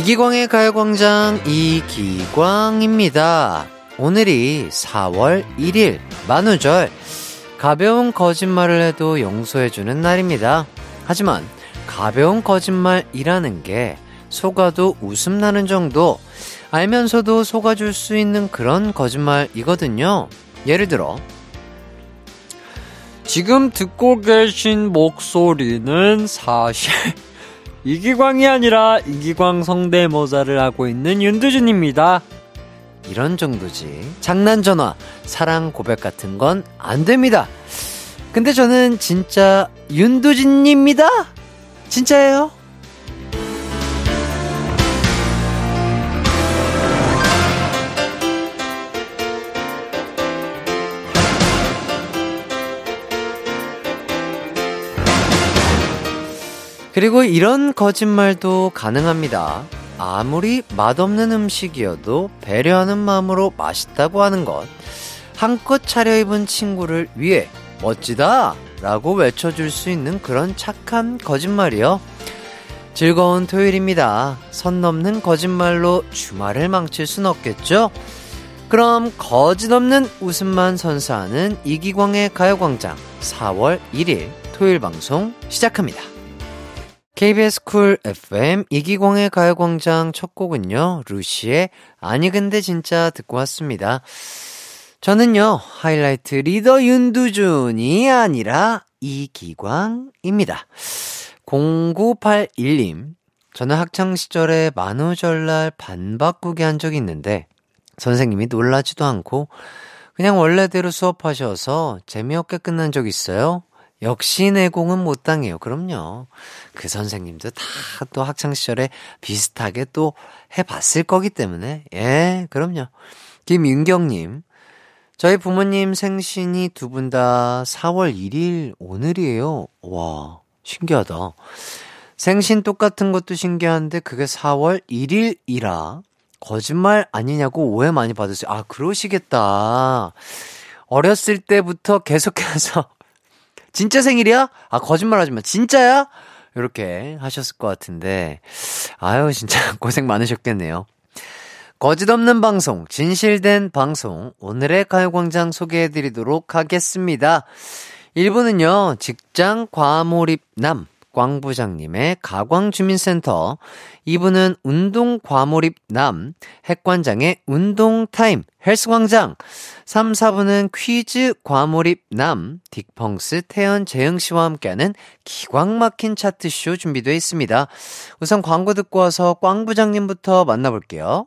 이기광의 가요광장 이기광입니다. 오늘이 4월 1일 만우절 가벼운 거짓말을 해도 용서해주는 날입니다. 하지만 가벼운 거짓말이라는 게 속아도 웃음 나는 정도 알면서도 속아줄 수 있는 그런 거짓말이거든요. 예를 들어 지금 듣고 계신 목소리는 사실 이기광이 아니라 이기광 성대모사를 하고 있는 윤두준입니다. 이런 정도지. 장난 전화, 사랑 고백 같은 건 안 됩니다. 근데 저는 진짜 윤두진입니다. 진짜예요. 그리고 이런 거짓말도 가능합니다. 아무리 맛없는 음식이어도 배려하는 마음으로 맛있다고 하는 것. 한껏 차려입은 친구를 위해 멋지다! 라고 외쳐줄 수 있는 그런 착한 거짓말이요. 즐거운 토요일입니다. 선 넘는 거짓말로 주말을 망칠 순 없겠죠? 그럼 거짓 없는 웃음만 선사하는 이기광의 가요광장 4월 1일 토요일 방송 시작합니다. KBS 쿨 FM 이기광의 가요광장 첫 곡은요, 루시의 아니 근데 진짜 듣고 왔습니다. 저는요, 하이라이트 리더 윤두준이 아니라 이기광입니다. 0981님, 저는 학창시절에 만우절날 반 바꾸기 한 적이 있는데, 선생님이 놀라지도 않고, 그냥 원래대로 수업하셔서 재미없게 끝난 적 있어요. 역시 내공은 못 당해요. 그럼요. 그 선생님도 다 또 학창시절에 비슷하게 또 해봤을 거기 때문에. 예, 그럼요. 김윤경님. 저희 부모님 생신이 두 분 다 4월 1일 오늘이에요. 와, 신기하다. 생신 똑같은 것도 신기한데 그게 4월 1일이라 거짓말 아니냐고 오해 많이 받았어요. 아, 그러시겠다. 어렸을 때부터 계속해서 진짜 생일이야? 아, 거짓말 하지 마. 진짜야? 이렇게 하셨을 것 같은데, 아유, 진짜 고생 많으셨겠네요. 거짓 없는 방송, 진실된 방송, 오늘의 가요광장 소개해드리도록 하겠습니다. 1부는요, 직장 과몰입남, 꽝부장님의 가광주민센터, 2부는 운동 과몰입 남, 핵관장의 운동타임, 헬스광장, 3, 4부는 퀴즈 과몰입 남, 딕펑스 태연 재흥씨와 함께하는 기광 막힌 차트쇼 준비되어 있습니다. 우선 광고 듣고 와서 꽝 부장님부터 만나볼게요.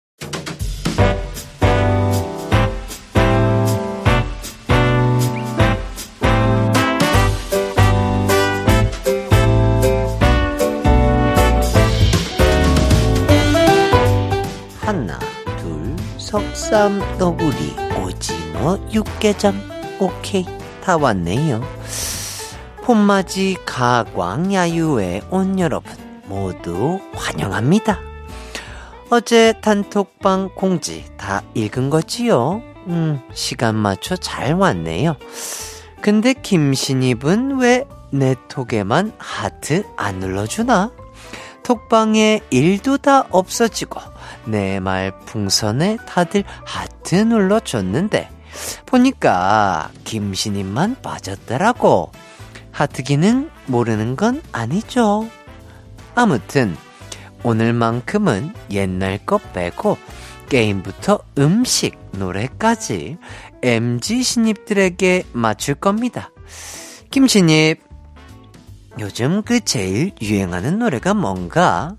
석삼, 너구리, 오징어, 육개장. 오케이, 다 왔네요. 폼맞이 가광 야유에 온 여러분 모두 환영합니다. 어제 단톡방 공지 다 읽은 거지요? 음, 시간 맞춰 잘 왔네요. 근데 김신입은 왜 내 톡에만 하트 안 눌러주나? 톡방에 일도 다 없어지고 내 말 풍선에 다들 하트 눌러줬는데 보니까 김신입만 빠졌더라고. 하트 기능 모르는 건 아니죠. 아무튼 오늘만큼은 옛날 거 빼고 게임부터 음식, 노래까지 MG 신입들에게 맞출 겁니다. 김신입, 요즘 그 제일 유행하는 노래가 뭔가?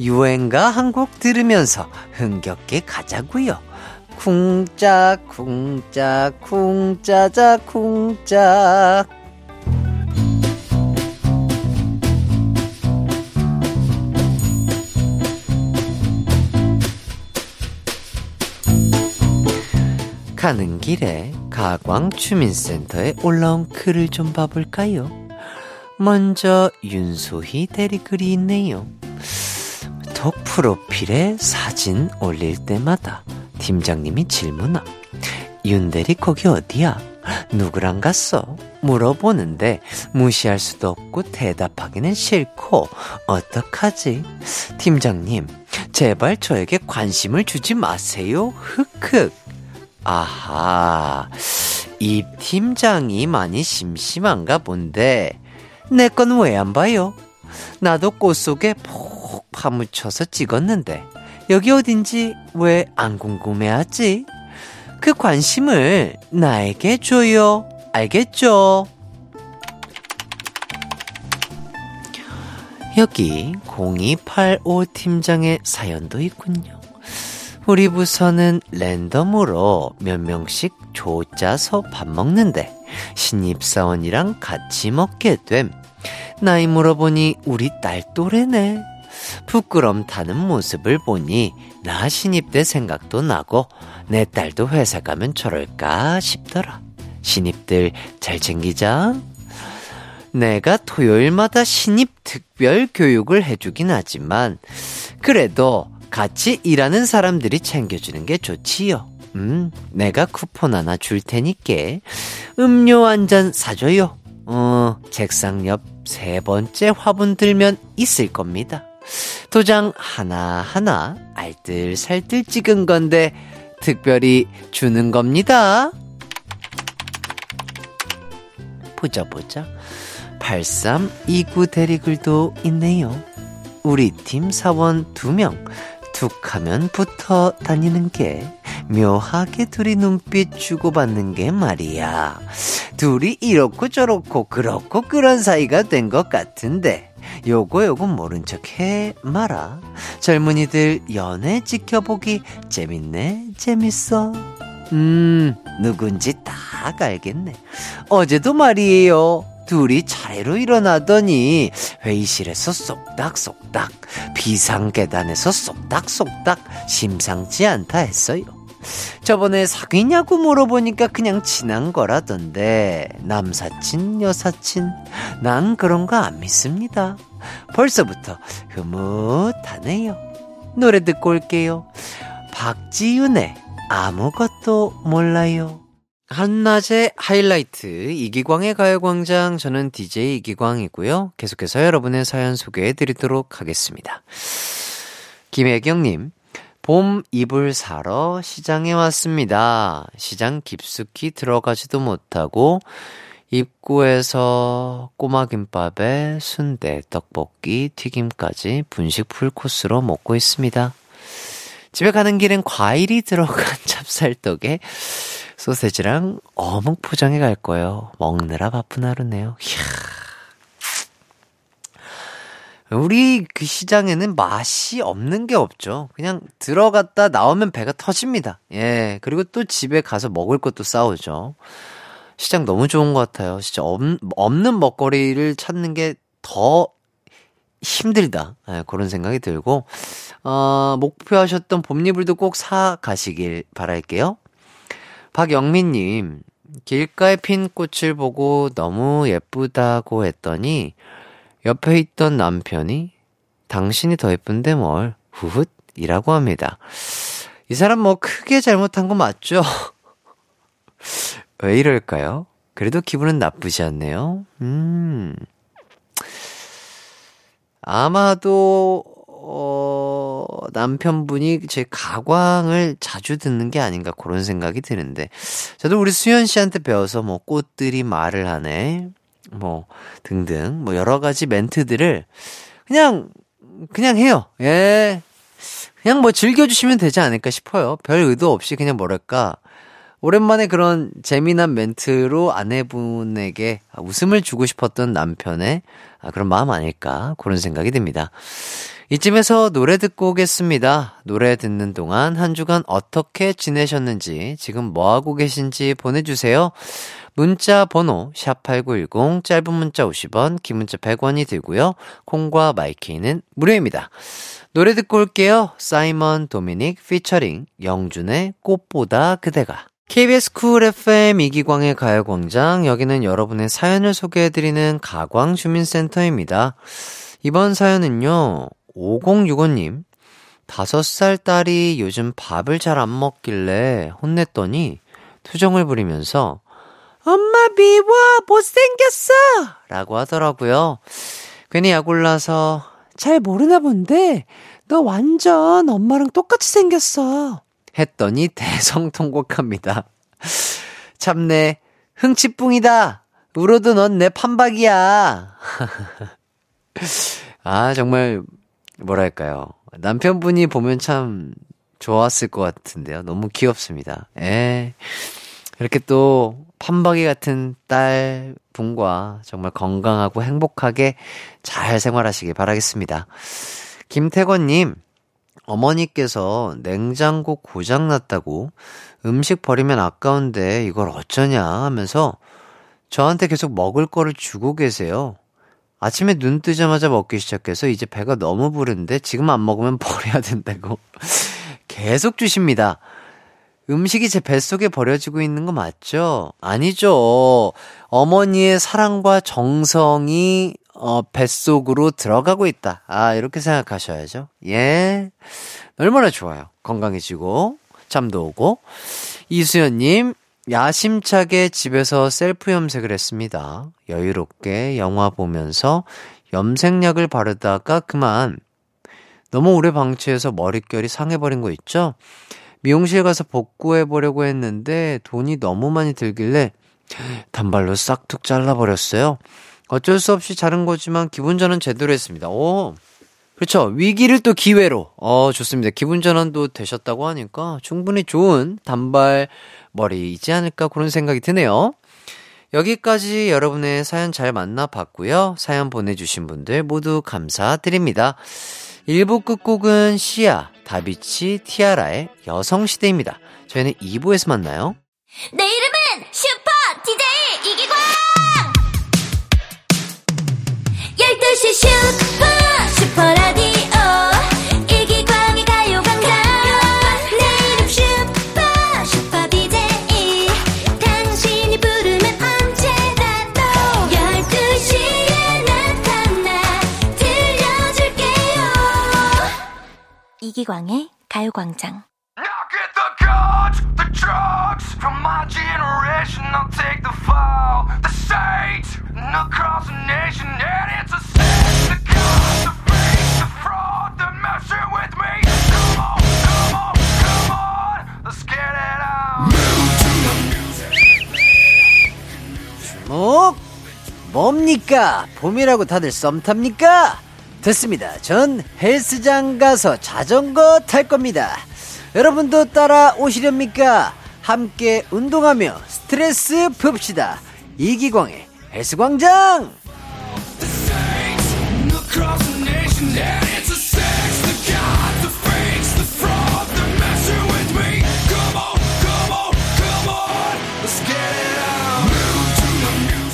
유행가 한 곡 들으면서 흥겹게 가자고요. 쿵짝 쿵짝 쿵짜자 쿵짝 가는 길에 가광 주민센터에 올라온 글을 좀 봐볼까요? 먼저 윤소희 대리글이 있네요. 톡 프로필에 사진 올릴 때마다 팀장님이 질문하. 윤대리 거기 어디야? 누구랑 갔어? 물어보는데 무시할 수도 없고 대답하기는 싫고 어떡하지? 팀장님, 제발 저에게 관심을 주지 마세요. 흑흑. 아하, 이 팀장이 많이 심심한가 본데 내 건 왜 안 봐요? 나도 꽃 속에 푹 파묻혀서 찍었는데 여기 어딘지 왜 안 궁금해하지? 그 관심을 나에게 줘요. 알겠죠? 여기 0285 팀장의 사연도 있군요. 우리 부서는 랜덤으로 몇 명씩 조 짜서 밥 먹는데 신입사원이랑 같이 먹게 됨. 나이 물어보니 우리 딸 또래네. 부끄럼 타는 모습을 보니 나 신입 때 생각도 나고 내 딸도 회사 가면 저럴까 싶더라. 신입들 잘 챙기자. 내가 토요일마다 신입 특별 교육을 해주긴 하지만 그래도 같이 일하는 사람들이 챙겨주는 게 좋지요. 음, 내가 쿠폰 하나 줄 테니까 음료 한 잔 사줘요. 어, 책상 옆 세 번째 화분 들면 있을 겁니다. 도장 하나하나 알뜰살뜰 찍은 건데 특별히 주는 겁니다. 보자 보자. 8329 대리글도 있네요. 우리 팀 사원 두 명, 툭 하면 붙어 다니는 게 묘하게 둘이 눈빛 주고받는 게 말이야. 둘이 이렇고 저렇고 그렇고 그런 사이가 된 것 같은데 요거 요거 모른 척해 마라. 젊은이들 연애 지켜보기 재밌네 재밌어. 음 누군지 딱 알겠네. 어제도 말이에요. 둘이 차례로 일어나더니 회의실에서 쏙닥쏙닥 비상계단에서 쏙닥쏙닥 심상치 않다 했어요. 저번에 사귀냐고 물어보니까 그냥 친한 거라던데 남사친 여사친 난 그런 거 안 믿습니다. 벌써부터 흐뭇하네요. 노래 듣고 올게요. 박지윤의 아무것도 몰라요. 한낮의 하이라이트 이기광의 가요광장 저는 DJ 이기광이고요. 계속해서 여러분의 사연 소개해 드리도록 하겠습니다. 김혜경님 봄 이불 사러 시장에 왔습니다. 시장 깊숙이 들어가지도 못하고 입구에서 꼬마김밥에 순대, 떡볶이, 튀김까지 분식 풀코스로 먹고 있습니다. 집에 가는 길엔 과일이 들어간 찹쌀떡에 소세지랑 어묵 포장해 갈 거예요. 먹느라 바쁜 하루네요. 이야. 우리 그 시장에는 맛이 없는 게 없죠. 그냥 들어갔다 나오면 배가 터집니다. 예. 그리고 또 집에 가서 먹을 것도 싸우죠. 시장 너무 좋은 것 같아요. 진짜 없, 없는 먹거리를 찾는 게 더 힘들다. 예, 그런 생각이 들고, 어, 목표하셨던 봄이불도 꼭 사 가시길 바랄게요. 박영민님, 길가에 핀 꽃을 보고 너무 예쁘다고 했더니, 옆에 있던 남편이, 당신이 더 예쁜데 뭘, 후훗, 이라고 합니다. 이 사람 뭐 크게 잘못한 거 맞죠? 왜 이럴까요? 그래도 기분은 나쁘지 않네요. 음. 아마도, 어, 남편분이 제 가광을 자주 듣는 게 아닌가 그런 생각이 드는데, 저도 우리 수현 씨한테 배워서 뭐 꽃들이 말을 하네, 뭐 등등, 뭐 여러 가지 멘트들을 그냥, 그냥 해요. 예. 그냥 뭐 즐겨주시면 되지 않을까 싶어요. 별 의도 없이 그냥 뭐랄까, 오랜만에 그런 재미난 멘트로 아내분에게 웃음을 주고 싶었던 남편의 그런 마음 아닐까 그런 생각이 듭니다. 이쯤에서 노래 듣고 오겠습니다. 노래 듣는 동안 한 주간 어떻게 지내셨는지, 지금 뭐하고 계신지 보내주세요. 문자 번호, 샵8910, 짧은 문자 50원, 긴 문자 100원이 들고요. 콩과 마이케이는 무료입니다. 노래 듣고 올게요. 사이먼 도미닉 피처링 영준의 꽃보다 그대가. KBS 쿨 FM 이기광의 가요광장. 여기는 여러분의 사연을 소개해드리는 가광주민센터입니다. 이번 사연은요, 5065님. 5살 딸이 요즘 밥을 잘 안 먹길래 혼냈더니 투정을 부리면서 엄마 미워 못생겼어 라고 하더라고요. 괜히 약올라서 잘 모르나 본데 너 완전 엄마랑 똑같이 생겼어. 했더니 대성통곡합니다. 참내 흥치뿡이다. 울어도 넌 내 판박이야. 아 정말 뭐랄까요. 남편분이 보면 참 좋았을 것 같은데요. 너무 귀엽습니다. 에 이렇게 또 판박이 같은 딸 분과 정말 건강하고 행복하게 잘 생활하시길 바라겠습니다. 김태권님, 어머니께서 냉장고 고장났다고 음식 버리면 아까운데 이걸 어쩌냐 하면서 저한테 계속 먹을 거를 주고 계세요. 아침에 눈 뜨자마자 먹기 시작해서 이제 배가 너무 부른데 지금 안 먹으면 버려야 된다고 계속 주십니다. 음식이 제 뱃속에 버려지고 있는 거 맞죠? 아니죠. 어머니의 사랑과 정성이 어, 뱃속으로 들어가고 있다. 아, 이렇게 생각하셔야죠. 예. 얼마나 좋아요. 건강해지고, 잠도 오고. 이수연님, 야심차게 집에서 셀프 염색을 했습니다. 여유롭게 영화 보면서 염색약을 바르다가 그만. 너무 오래 방치해서 머릿결이 상해버린 거 있죠? 미용실 가서 복구해보려고 했는데 돈이 너무 많이 들길래 단발로 싹둑 잘라버렸어요. 어쩔 수 없이 자른 거지만 기분 전환 제대로 했습니다. 오. 그렇죠. 위기를 또 기회로. 어, 좋습니다. 기분 전환도 되셨다고 하니까 충분히 좋은 단발 머리이지 않을까 그런 생각이 드네요. 여기까지 여러분의 사연 잘 만나봤고요. 사연 보내주신 분들 모두 감사드립니다. 1부 끝곡은 시아, 다비치, 티아라의 여성시대입니다. 저희는 2부에서 만나요. 내 이름은 슈퍼 DJ 이기광! 12시 슈 on, come on, come on, let's get it on. 목 뭡니까? 봄이라고 다들 썸 탑니까? 됐습니다. 전 헬스장 가서 자전거 탈 겁니다. 여러분도 따라 오시렵니까? 함께 운동하며 스트레스 풉시다. 이기광의 헬스광장!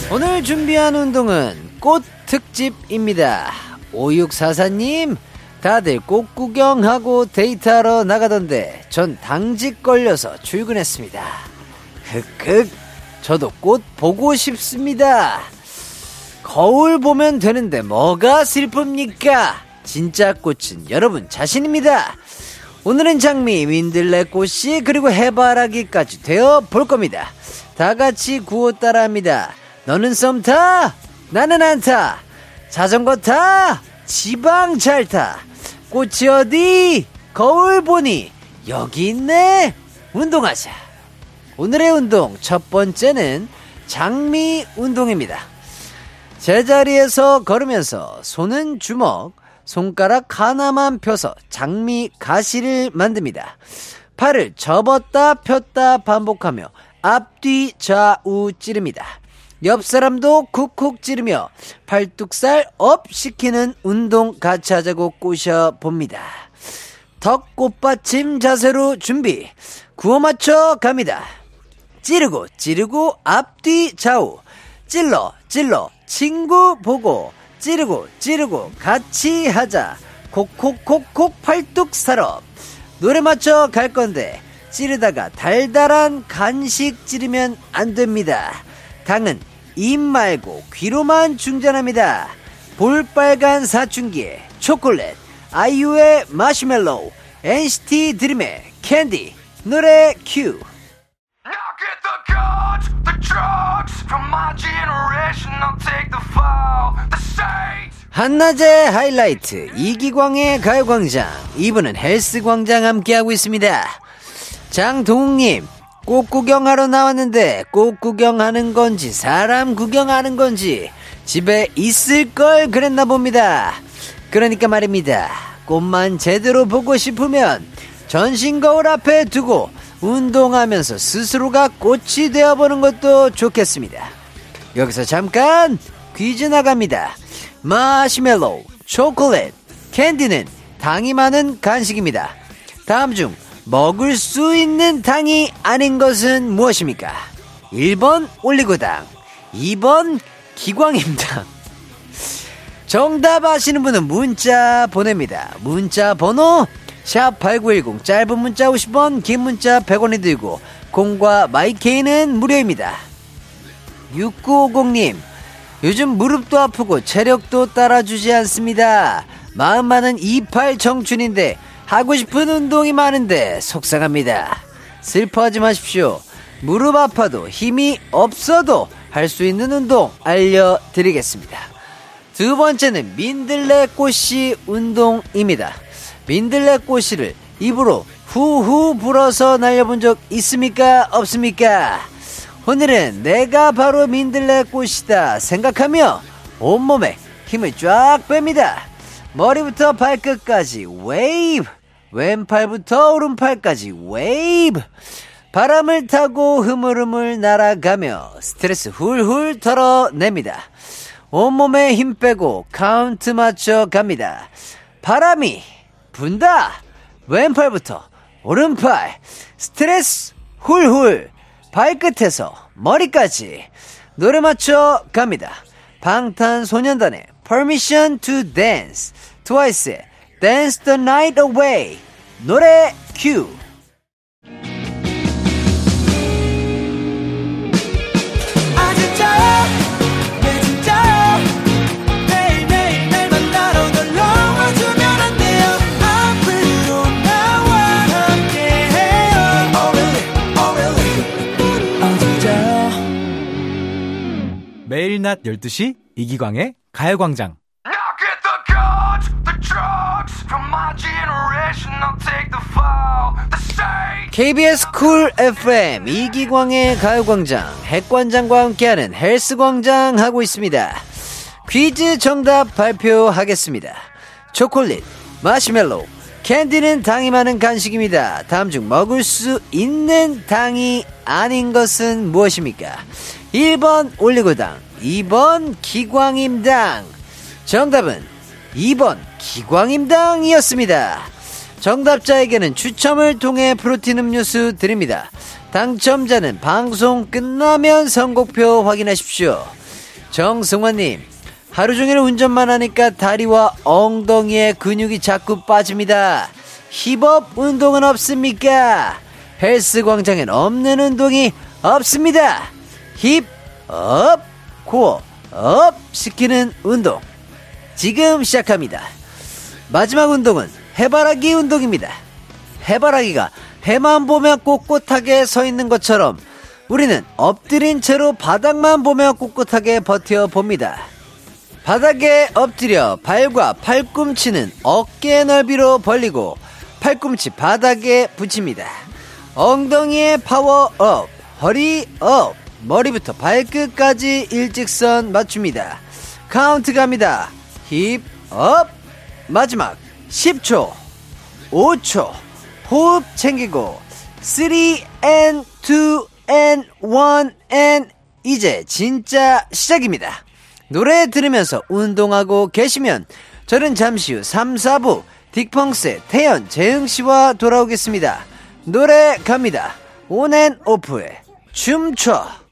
오늘 준비한 운동은 꽃 특집입니다. 5644님, 다들 꽃 구경하고 데이트하러 나가던데 전 당직 걸려서 출근했습니다. 흑흑, 저도 꽃 보고 싶습니다. 거울 보면 되는데 뭐가 슬픕니까? 진짜 꽃은 여러분 자신입니다. 오늘은 장미, 민들레 꽃이 그리고 해바라기까지 되어 볼 겁니다. 다 같이 구호 따라합니다. 너는 썸 타, 나는 안 타. 자전거 타, 지방 잘 타. 꽃이 어디? 거울 보니 여기 있네. 운동하자. 오늘의 운동 첫 번째는 장미 운동입니다. 제자리에서 걸으면서 손은 주먹, 손가락 하나만 펴서 장미 가시를 만듭니다. 팔을 접었다 폈다 반복하며 앞뒤 좌우 찌릅니다. 옆 사람도 쿡쿡 찌르며 팔뚝살 up 시키는 운동 같이 하자고 꼬셔 봅니다. 턱꽃받침 자세로 준비. 구호 맞춰 갑니다. 찌르고 찌르고 앞뒤 좌우 찔러 찔러 친구 보고 찌르고 찌르고 같이 하자 콕콕콕콕 팔뚝살 up 노래 맞춰 갈 건데 찌르다가 달달한 간식 찌르면 안 됩니다. 당은 입 말고 귀로만 충전합니다. 볼빨간 사춘기의 초콜릿, 아이유의 마시멜로우, NCT 드림의 캔디, 노래 큐. Now get the guns, the drugs from my generation. I'll take the fall, the stage. 한낮의 하이라이트 이기광의 가요광장 이분은 헬스광장 함께하고 있습니다 장동욱님 꽃 구경하러 나왔는데 꽃 구경하는 건지 사람 구경하는 건지 집에 있을 걸 그랬나 봅니다 그러니까 말입니다 꽃만 제대로 보고 싶으면 전신 거울 앞에 두고 운동하면서 스스로가 꽃이 되어보는 것도 좋겠습니다 여기서 잠깐 퀴즈 나갑니다. 마시멜로우, 초콜릿, 캔디는 당이 많은 간식입니다. 다음 중 먹을 수 있는 당이 아닌 것은 무엇입니까? 1번 올리고당, 2번 기광임당. 정답 아시는 분은 문자 보냅니다. 문자 번호 샵8910 짧은 문자 50원 긴 문자 100원이 들고 공과 마이케이는 무료입니다. 6950님, 요즘 무릎도 아프고 체력도 따라주지 않습니다. 마음만은 28 청춘인데 하고 싶은 운동이 많은데 속상합니다. 슬퍼하지 마십시오. 무릎 아파도 힘이 없어도 할 수 있는 운동 알려드리겠습니다. 두 번째는 민들레 꽃씨 운동입니다. 민들레 꽃씨를 입으로 후후 불어서 날려본 적 있습니까? 없습니까? 오늘은 내가 바로 민들레 꽃이다 생각하며 온몸에 힘을 쫙 뺍니다. 머리부터 발끝까지 웨이브, 왼팔부터 오른팔까지 웨이브. 바람을 타고 흐물흐물 날아가며 스트레스 훌훌 털어냅니다. 온몸에 힘 빼고 카운트 맞춰 갑니다. 바람이 분다. 왼팔부터 오른팔 스트레스 훌훌 발끝에서 머리까지 노래 맞춰 갑니다. 방탄소년단의 Permission to Dance, 트와이스의 Dance the Night Away. 노래 큐. 매일 낮 12시 이기광의 가요광장. KBS 쿨 FM 이기광의 가요광장 핵관장과 함께하는 헬스광장 하고 있습니다. 퀴즈 정답 발표하겠습니다. 초콜릿, 마시멜로우, 캔디는 당이 많은 간식입니다. 다음 중 먹을 수 있는 당이 아닌 것은 무엇입니까? 1번 올리고당, 2번 기광임당. 정답은 2번 기광임당이었습니다. 정답자에게는 추첨을 통해 프로틴 음료수 드립니다. 당첨자는 방송 끝나면 선곡표 확인하십시오. 정승환님, 하루 종일 운전만 하니까 다리와 엉덩이에 근육이 자꾸 빠집니다. 힙업 운동은 없습니까? 헬스 광장엔 없는 운동이 없습니다. hip up, 코어, up 시키는 운동. 지금 시작합니다. 마지막 운동은 해바라기 운동입니다. 해바라기가 해만 보면 꼿꼿하게 서 있는 것처럼 우리는 엎드린 채로 바닥만 보며 꿋꿋하게 버텨봅니다. 바닥에 엎드려 발과 팔꿈치는 어깨 넓이로 벌리고 팔꿈치 바닥에 붙입니다. 엉덩이에 파워업, 허리 업, 머리부터 발끝까지 일직선 맞춥니다. 카운트 갑니다. hip up, 마지막 10초, 5초, 호흡 챙기고 3 and 2 and 1 and 이제 진짜 시작입니다. 노래 들으면서 운동하고 계시면 저는 잠시 후 3, 4부 딕펑스의 태연, 재흥씨와 돌아오겠습니다. 노래 갑니다. 온앤 오프의 춤춰.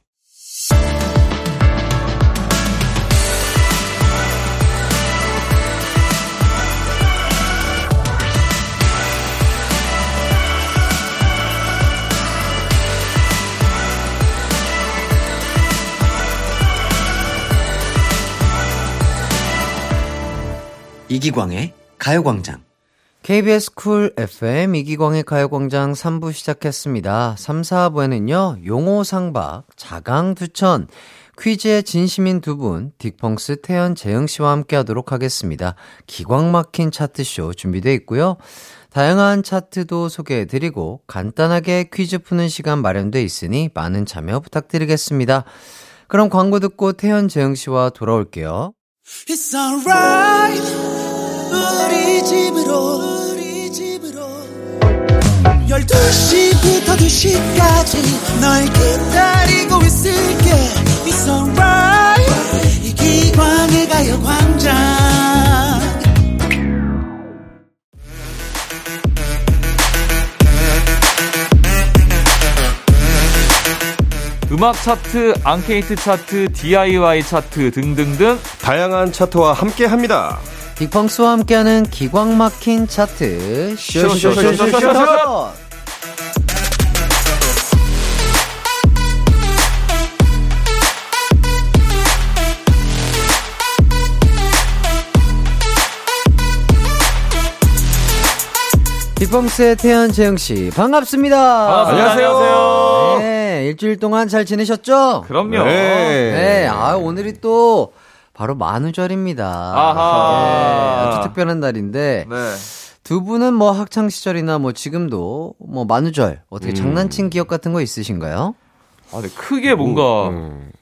이기광의 가요광장. KBS 쿨 FM 이기광의 가요광장 3부 시작했습니다. 3, 4부에는요, 용호상박, 자강두천, 퀴즈에 진심인 두 분, 딕펑스 태현 재흥 씨와 함께 하도록 하겠습니다. 기광 막힌 차트쇼 준비되어 있고요. 다양한 차트도 소개해드리고 간단하게 퀴즈 푸는 시간 마련돼 있으니 많은 참여 부탁드리겠습니다. 그럼 광고 듣고 태현 재흥 씨와 돌아올게요. It's alright 우리 집으로. 우리 집으로 12시부터 2시까지 널 기다리고 있을게. It's alright 이 기광의 가요광장. 음악 차트, 앙케이트 차트, DIY 차트 등등등 다양한 차트와 함께 합니다. 딕펑스와 함께하는 기광 막힌 차트 쇼쇼쇼쇼쇼쇼. 딕펑스의 태연 재영 씨 반갑습니다. 반갑습니다. 안녕하세요. 네, 일주일 동안 잘 지내셨죠? 그럼요. 네. 네, 아 오늘이 또 바로 만우절입니다. 아하. 네, 아주 특별한 날인데 네. 두 분은 뭐 학창 시절이나 뭐 지금도 뭐 만우절 어떻게 음. 장난친 기억 같은 거 있으신가요? 아, 근데 크게 뭔가 음.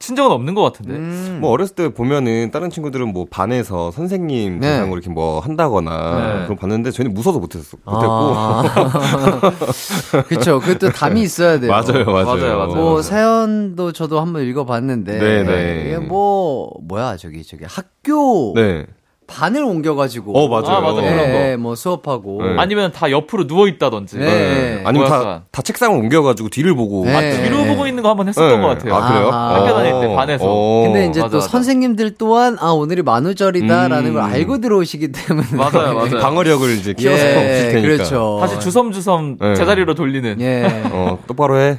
친 적은 없는 것 같은데. 음. 뭐 어렸을 때 보면은 다른 친구들은 뭐 반에서 선생님 네. 대상으로 이렇게 뭐 한다거나 네. 그런 거 봤는데 저희는 무서워서 못했어 못했고 아. 그쵸. 그것도 담이 있어야 돼요. 맞아요 맞아요 맞아요, 맞아요. 뭐 사연도 저도 한번 읽어봤는데 네네. 이게 뭐 뭐야 저기 저기 학교 네. 반을 옮겨가지고 어 맞아요 아, 맞아, 그런 거. 네, 뭐 수업하고 네. 아니면 다 옆으로 누워 있다든지. 네. 아니면 뭐 다, 약간. 다 책상을 옮겨가지고 뒤를 보고 네. 아, 뒤로 보고 있는 거 한번 했었던 네. 것 같아요. 아 그래요? 아하. 학교 다닐 때 어. 반에서. 어. 근데 이제 맞아, 또 맞아. 선생님들 또한 아 오늘이 만우절이다라는 음. 걸 알고 들어오시기 때문에 맞아요, 맞아요. 방어력을 이제 키워서 예, 테니까 그렇죠. 다시 주섬주섬 네. 제자리로 돌리는. 예. 어 똑바로 해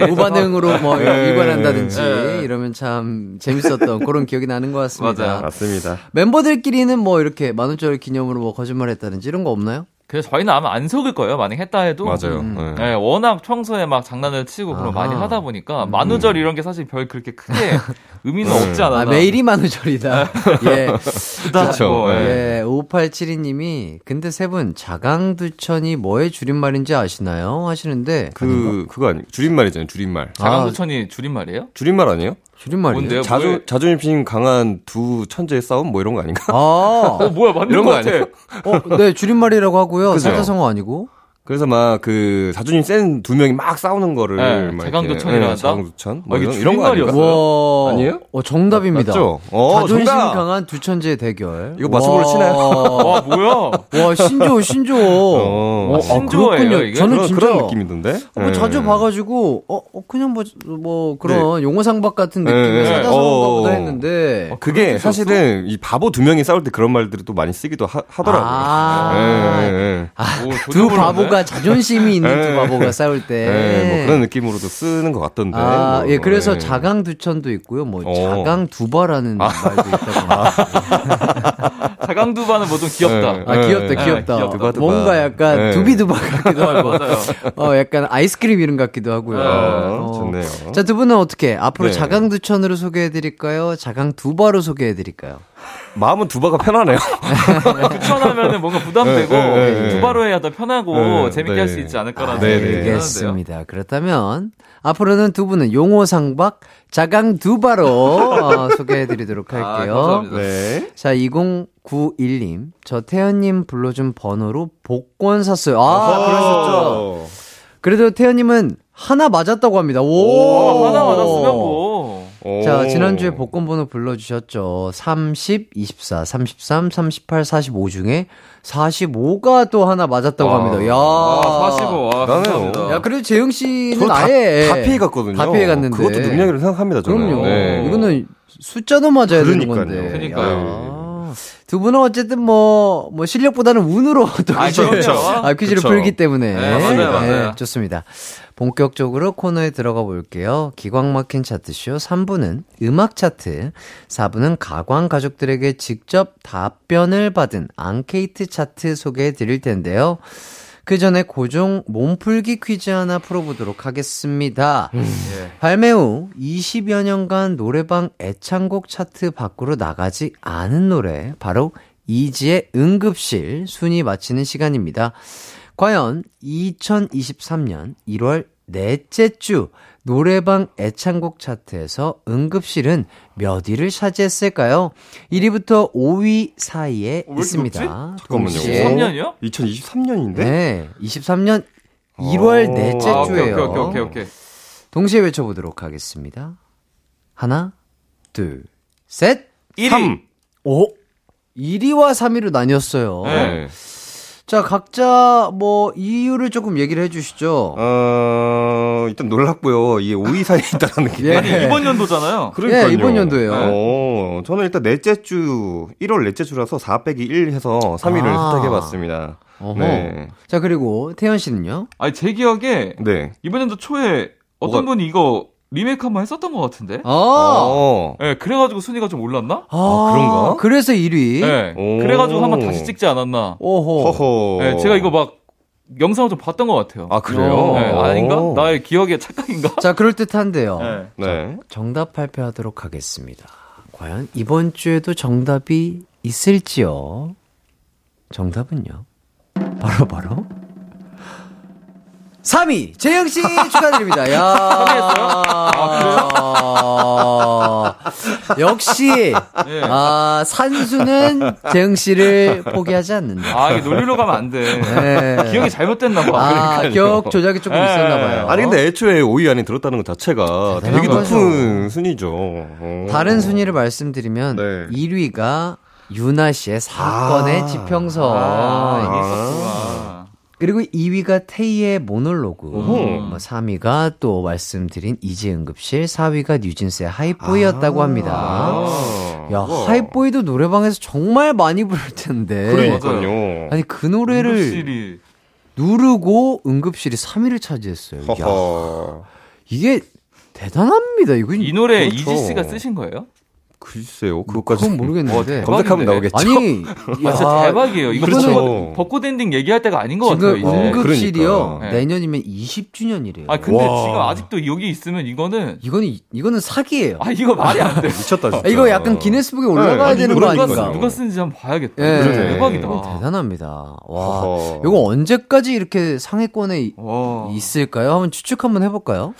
예, 무반응으로 뭐 네. 일관한다든지 네. 이러면 참 재밌었던 그런 기억이 나는 것 같습니다. 맞아요. 맞습니다 멤버들끼리 는 뭐 이렇게 만우절 기념으로 뭐 거짓말 했다든지 이런 거 없나요? 그래서 저희는 아마 안 속을 거예요. 만약 했다 해도. 맞아요 음. 네. 네, 워낙 평소에 막 장난을 치고 그런 거 많이. 하다 보니까 만우절 이런 게 사실 별 그렇게 크게 의미는 네. 없지 않아. 아, 매일이 만우절이다. 예. 그렇죠. 뭐, 예. 예, 5872님이, 근데 세 분, 자강두천이 뭐의 줄임말인지 아시나요? 하시는데, 그 그거 아니 줄임말이잖아요 줄임말 자강두천이 줄임말이에요? 줄임말 아니에요? 줄임말이에요? 뭔데요? 자존 뭐예요? 자존심 강한 두 천재의 싸움 뭐 이런 거 아닌가? 아, 어 뭐야 맞는 이런 거거 같아. 아니에요? 어, 네, 줄임말이라고 하고요. 사자성어 아니고. 그래서 막 그 자존심 센 두 명이 막 싸우는 거를 네, 막 자강두천이라 이렇게, 한다? 자강두천 뭐 아, 이게 이런, 이런 거 아닌가? 아니에요? 어, 정답입니다. 맞죠? 어, 자존심 정답! 강한 두 천재의 대결. 이거 맞춰보려 치나요? 와 뭐야? 와, 신조어, 신조 어. 어, 어, 신조어예요, 그렇군요. 이게? 저는 그런, 진짜. 그런 느낌이던데? 뭐 네. 자주 봐가지고, 어, 어, 그냥 뭐, 뭐, 그런 용어상박 같은 네, 느낌의 네. 사자성어인가 보다 어. 했는데. 어, 그게 사실은 이 바보 두 명이 싸울 때 그런 말들을 또 많이 쓰기도 하, 하더라고요. 아. 예, 예, 아, 오, 두 조정을 바보가 자존심이 있는 두 네. 바보가 싸울 때. 예. 예, 뭐 그런 느낌으로도 쓰는 것 같던데. 아, 뭐, 예, 그래서 예. 자강 두천도 있고요. 뭐, 어. 자강 두바라는 말도 있다고 합니다. 자강 두바는 뭐 좀 귀엽다. 네. 아, 귀엽다, 네, 귀엽다. 귀엽다. 두바 두바. 뭔가 약간 네. 두비두바 같기도 하고. 어, 약간 아이스크림 이름 같기도 하고요. 어, 좋네요. 자, 두 분은 어떻게 앞으로 네. 자강 두천으로 소개해 드릴까요? 자강 두바로 소개해 드릴까요? 마음은 두바가 편하네요. 추천하면은 뭔가 부담되고 네, 네, 네, 네. 두바로 해야 더 편하고 네, 재밌게 네. 할수 있지 않을까라는 네, 네. 생각이 드는데요. 알겠습니다. 그렇다면 앞으로는 두 분은 용호상박 자강 두바로 어, 소개해드리도록 아, 할게요. 감사합니다. 네. 자, 2091님. 저 태연님 불러준 번호로 복권 샀어요. 아, 그러셨죠? 그래도 태연님은 하나 맞았다고 합니다. 오! 와, 하나 맞았으면 뭐. 오. 자, 지난주에 복권 번호 불러주셨죠. 30, 24, 33, 38, 45 중에 45가 또 하나 맞았다고 아. 합니다. 야. 아, 45. 와, 나네요. 감사합니다. 야, 그래도 재영 씨는 저도 다, 아예 다 피해갔거든요. 다 피해갔는데. 그것도 능력이라고 생각합니다, 저는. 그럼요. 네. 이거는 숫자도 맞아야 되는 그러니까요. 건데. 그러니까요. 야. 두 분은 어쨌든 뭐, 뭐 실력보다는 운으로 또 아, 퀴즈를, 그렇죠. 아, 퀴즈를 그쵸. 풀기 때문에. 네, 맞아요, 맞아요. 좋습니다. 본격적으로 코너에 들어가 볼게요. 기광 막힌 차트쇼 3부는 음악 차트, 4부는 가광 가족들에게 직접 답변을 받은 앙케이트 차트 소개해 드릴 텐데요. 그 전에 고종 몸풀기 퀴즈 하나 풀어보도록 하겠습니다. 발매 후 20여 년간 노래방 애창곡 차트 밖으로 나가지 않은 노래, 바로 이지의 응급실 순위 맞히는 시간입니다. 과연 2023년 1월 넷째 주 노래방 애창곡 차트에서 응급실은 몇 위를 차지했을까요? 1위부터 5위 사이에 왜 이렇게 있습니다. 잠깐만요. 동시에 3년이요? 2023년인데? 네, 23년 1월 오. 넷째 아, 오케이, 주예요. 오케이, 오케이, 오케이. 동시에 외쳐보도록 하겠습니다. 하나, 둘, 셋. 1위. 3. 오! 1위와 3위로 나뉘었어요. 네. 자, 각자 뭐 이유를 조금 얘기를 해 주시죠. 어, 일단 놀랐고요. 이게 5위 사이에 있다는 게. 예. 아니, 이번 연도잖아요. 그러니까요. 예, 이번 연도예요. 어, 저는 일단 넷째 주, 1월 넷째 주라서 4 빼기 1 해서 3위를 아. 선택해 봤습니다. 어허. 네. 자, 그리고 태연 씨는요? 아니, 제 기억에 네. 이번 연도 초에 어떤 뭐가- 분이 이거 리메이크 한번 했었던 것 같은데? 아, 어. 예, 그래가지고 순위가 좀 올랐나? 아, 그런가? 그래서 1위. 예. 오. 그래가지고 한번 다시 찍지 않았나? 오호. 허허. 예, 제가 이거 막 영상을 좀 봤던 것 같아요. 아, 그래요? 어. 예, 아닌가? 오. 나의 기억의 착각인가? 자, 그럴 듯한데요. 예. 네. 정답 발표하도록 하겠습니다. 과연 이번 주에도 정답이 있을지요? 정답은요? 바로 바로 3위 재영 씨 축하드립니다. 야. 아, 역시 예. 아, 산수는 재영 씨를 포기하지 않는다. 아, 이게 놀리러 가면 안 돼. 네. 기억이 잘못됐나 봐. 아, 그러니까요. 기억 조작이 조금 예. 있었나 봐요. 아니, 근데 애초에 5위 안에 들었다는 것 자체가 되게 거죠. 높은 순위죠. 어. 다른 순위를 말씀드리면 네. 1위가 유나 씨의 사건의 아. 지평선. 아, 있었구나. 그리고 2위가 테이의 모놀로그. 뭐 3위가 또 말씀드린 이지응급실, 4위가 뉴진스의 하이보이였다고 합니다. 아. 야, 우와. 하이보이도 노래방에서 정말 많이 부를 텐데. 그러니까요. 아니, 그 노래를 응급실이 누르고 응급실이 3위를 차지했어요. 야, 허허. 이게 대단합니다. 이거 이 노래 그렇죠. 이지 씨가 쓰신 거예요? 글쎄요, 그것까지. 그건 모르겠는데. 검색하면 대박인데. 나오겠죠. 아니, 아, 진짜 야, 대박이에요. 이거 그렇죠. 벚꽃, 벚꽃 엔딩 얘기할 때가 아닌 것 같아요, 지금. 응급실이요. 그러니까. 내년이면 20주년이래요. 아, 근데 와. 지금 아직도 여기 있으면 이거는, 이거는 이거는 사기예요. 아, 이거 말이 안 돼. 미쳤다, 진짜. 아, 이거 약간 기네스북에 올라가야 아니, 되는 거 아닌가? 누가 쓰는지 한번 봐야겠다. 예, 그러네. 대박이다. 이거 대단합니다. 와, 어허. 이거 언제까지 이렇게 상위권에 이- 와. 있을까요? 한번 추측 한번 해볼까요?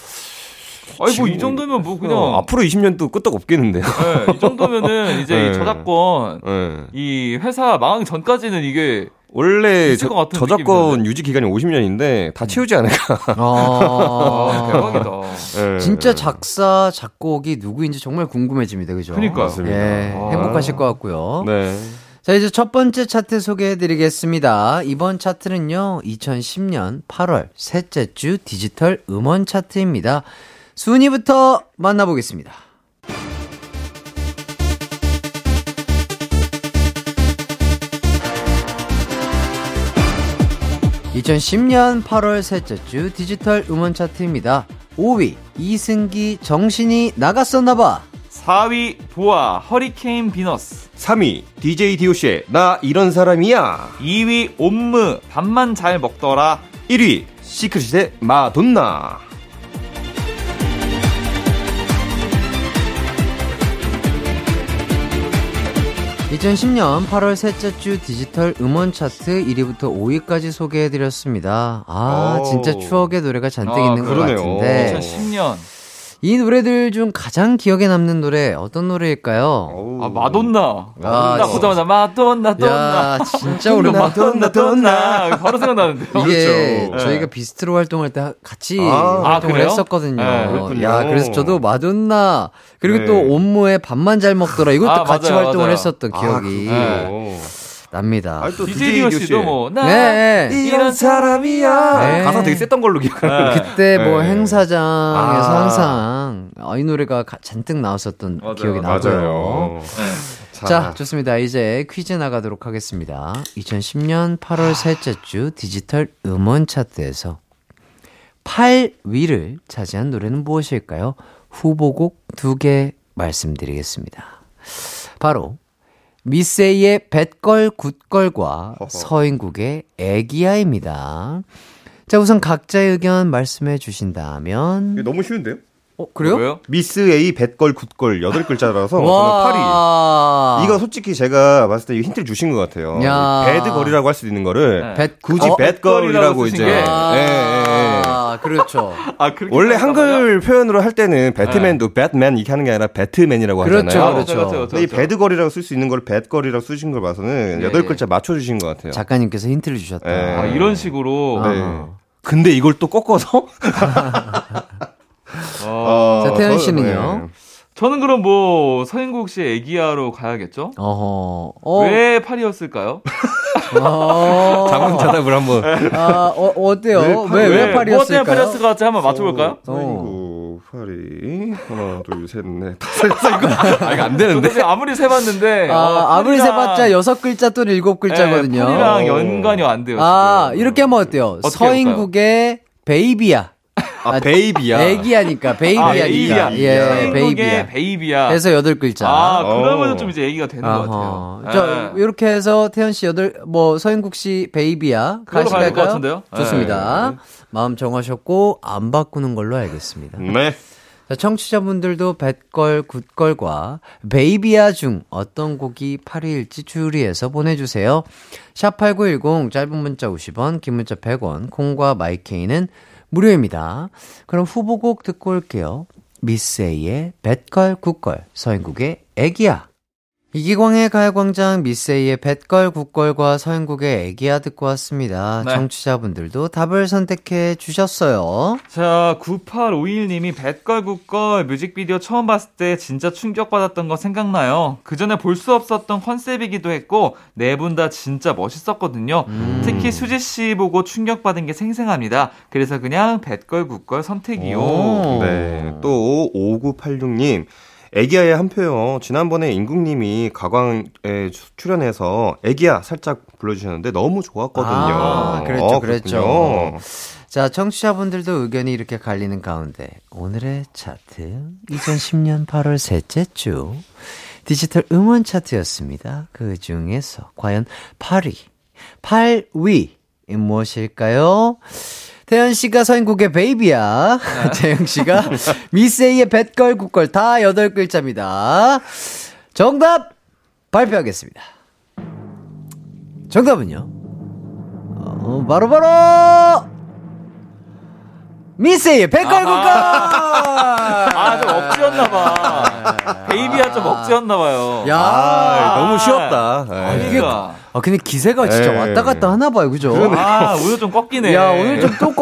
아니, 뭐, 이 지금- 정도면 뭐, 그냥. 어, 앞으로 20년도 끄떡 없겠는데요. 예, 이 정도면은 이제 네. 이 저작권, 네. 이 회사 망하기 전까지는 이게 원래 저, 저작권 느낌인데. 유지 기간이 50년인데 다 채우지 않을까. 아, 아, 대박이다. 네. 진짜 작사, 작곡이 누구인지 정말 궁금해집니다. 그죠? 맞습니다. 예, 아. 행복하실 것 같고요. 네. 자, 이제 첫 번째 차트 소개해 드리겠습니다. 이번 차트는요, 2010년 8월 셋째 주 디지털 음원 차트입니다. 순위부터 만나보겠습니다. 2010년 8월 셋째 주 디지털 음원 차트입니다. 5위 이승기 정신이 나갔었나봐. 4위 보아 허리케인 비너스 3위 DJ DOC의 나 이런 사람이야. 2위 옴므 밥만 잘 먹더라 1위 시크릿의 마돈나. 2010년 8월 셋째 주 디지털 음원 차트 1위부터 5위까지 소개해드렸습니다. 아, 오. 진짜 추억의 노래가 잔뜩 아, 있는 것 그러네요. 같은데. 2010년 이 노래들 중 가장 기억에 남는 노래 어떤 노래일까요? 아 마돈나 아, 마돈나 진짜. 보자마자 마돈나 돈나 야, 진짜 오랜만. 마돈나 돈나 바로 생각나는데요 이게 그렇죠. 저희가 비스트로 활동할 때 같이 아, 활동을 그래요? 했었거든요. 네. 야, 그래서 저도 마돈나 그리고 네. 또 옴무의 밥만 잘 먹더라 이것도 아, 같이 맞아요, 활동을 맞아요. 했었던 기억이 네. 납니다. 아니, 또 DJ 디오 씨도 뭐 나 네. 이런 사람이야 네. 가사 되게 셌던 걸로 기억하는데. 그때 뭐 네. 행사장에서 아. 항상 아, 이 노래가 가- 잔뜩 나왔었던 맞아요, 기억이. 나고요. 맞아요. 자, 좋습니다. 이제 퀴즈 나가도록 하겠습니다. 2010년 8월 셋째 주 디지털 음원 차트에서 8위를 차지한 노래는 무엇일까요? 후보곡 두 개 말씀드리겠습니다. 바로 미세이의 뱃걸 굿걸과 서인국의 애기야입니다. 자, 우선 각자의 의견 말씀해 주신다면 너무 쉬운데요? 어, 그래요? 왜요? 미스 A Bad Girl Good Girl 여덟 글자라서 저는 8위. 와. 이거 솔직히 제가 봤을 때 힌트를 주신 것 같아요. 야. 배드 걸이라고 할 수도 있는 거를 네. 뱃 굳이 어, 배걸이라고 배걸이라고 이제 게. 아, 예, 예, 예. 그렇죠. 아, 그렇게 원래? 한글 표현으로 할 때는 배트맨도 배트맨 이렇게 하는 게 아니라 배트맨이라고 그렇죠, 하잖아요. 그렇죠. 그렇죠, 그렇죠. 근데 이 배드걸이라고 쓸 수 있는 걸 배걸이라고 쓰신 걸 봐서는 예, 여덟 예. 글자 맞춰 주신 것 같아요. 작가님께서 힌트를 주셨다. 예. 아, 이런 식으로. 아. 네. 근데 이걸 또 꺾어서? 어. 자, 태연 저- 씨는요? 네. 저는 그럼 뭐 서인국 씨 애기야로 가야겠죠? 어허. 어. 왜 파리였을까요? 어. 자문자답을 한번. 아, 어, 어때요? 왜, 왜, 뭐 때문에 파리였을까요? 파리였을 것 같지? 한번 맞춰볼까요? 어. 서인구, 파리. 하나, 둘, 셋, 넷, 다섯, 여섯, 일곱. 아, 이거 안 되는데? 저도 아무리 세봤는데. 아, 어, 아무리 세봤자 여섯 글자 또는 일곱 글자거든요. 네, 파리랑 연관이 안 돼요. 아, 지금. 이렇게 하면 어때요? 어떻게 서인국의 베이비야. 아, 베이비야. 애기야니까, 베이비야니까. 아, 베이비야. 예, 서인국의 베이비야. 베이비야. 해서 여덟 글자. 아, 어. 그러면 좀 이제 얘기가 되는 것 아하. 같아요. 자, 예. 이렇게 해서 태연 씨 여덟, 뭐, 서인국 씨 베이비야. 그걸로 가야 될것 가실까요? 같은데요? 좋습니다. 네. 마음 정하셨고, 안 바꾸는 걸로 알겠습니다. 네. 자, 청취자분들도 뱃걸, 굿걸과 베이비야 중 어떤 곡이 8위일지 추리해서 보내주세요. 샵8910 짧은 문자 50원, 긴 문자 100원, 콩과 마이케이는 무료입니다. 그럼 후보곡 듣고 올게요. 미세이의 뱃걸, 굿걸, 서인국의 애기야. 이기광의 가요광장 미세이의 뱃걸, 굿걸과 서인국의 애기야 듣고 왔습니다. 네. 청취자분들도 답을 선택해 주셨어요. 자, 9851님이 뱃걸굿걸 뮤직비디오 처음 봤을 때 진짜 충격받았던 거 생각나요. 그 전에 볼 수 없었던 컨셉이기도 했고, 네 분 다 진짜 멋있었거든요. 특히 수지씨 보고 충격받은 게 생생합니다. 그래서 그냥 뱃걸굿걸 선택이요. 오. 네. 또 5986님. 애기야의 한 표요. 지난번에 인국님이 가광에 주- 출연해서 애기야 살짝 불러주셨는데 너무 좋았거든요. 아, 그랬죠, 어, 그랬죠. 자, 청취자분들도 의견이 이렇게 갈리는 가운데 오늘의 차트 2010년 8월 셋째 주 디지털 음원 차트였습니다. 그 중에서 과연 8위, 8위 무엇일까요? 태연 씨가 서인국의 베이비야. 재영 씨가 미세이의 뱃걸 국걸 다 여덟 글자입니다. 정답 발표하겠습니다. 정답은요? 어, 바로 바로 미세이의 뱃걸 국걸. 아, 좀 억지였나봐. 베이비야 좀 억지였나봐요. 야, 아, 너무 쉬웠다. 네. 이게 그러니까. 아 근데 기세가 진짜 네. 왔다 갔다 하나 봐요, 그죠? 아, 오늘 좀 꺾이네. 야 오늘 좀 또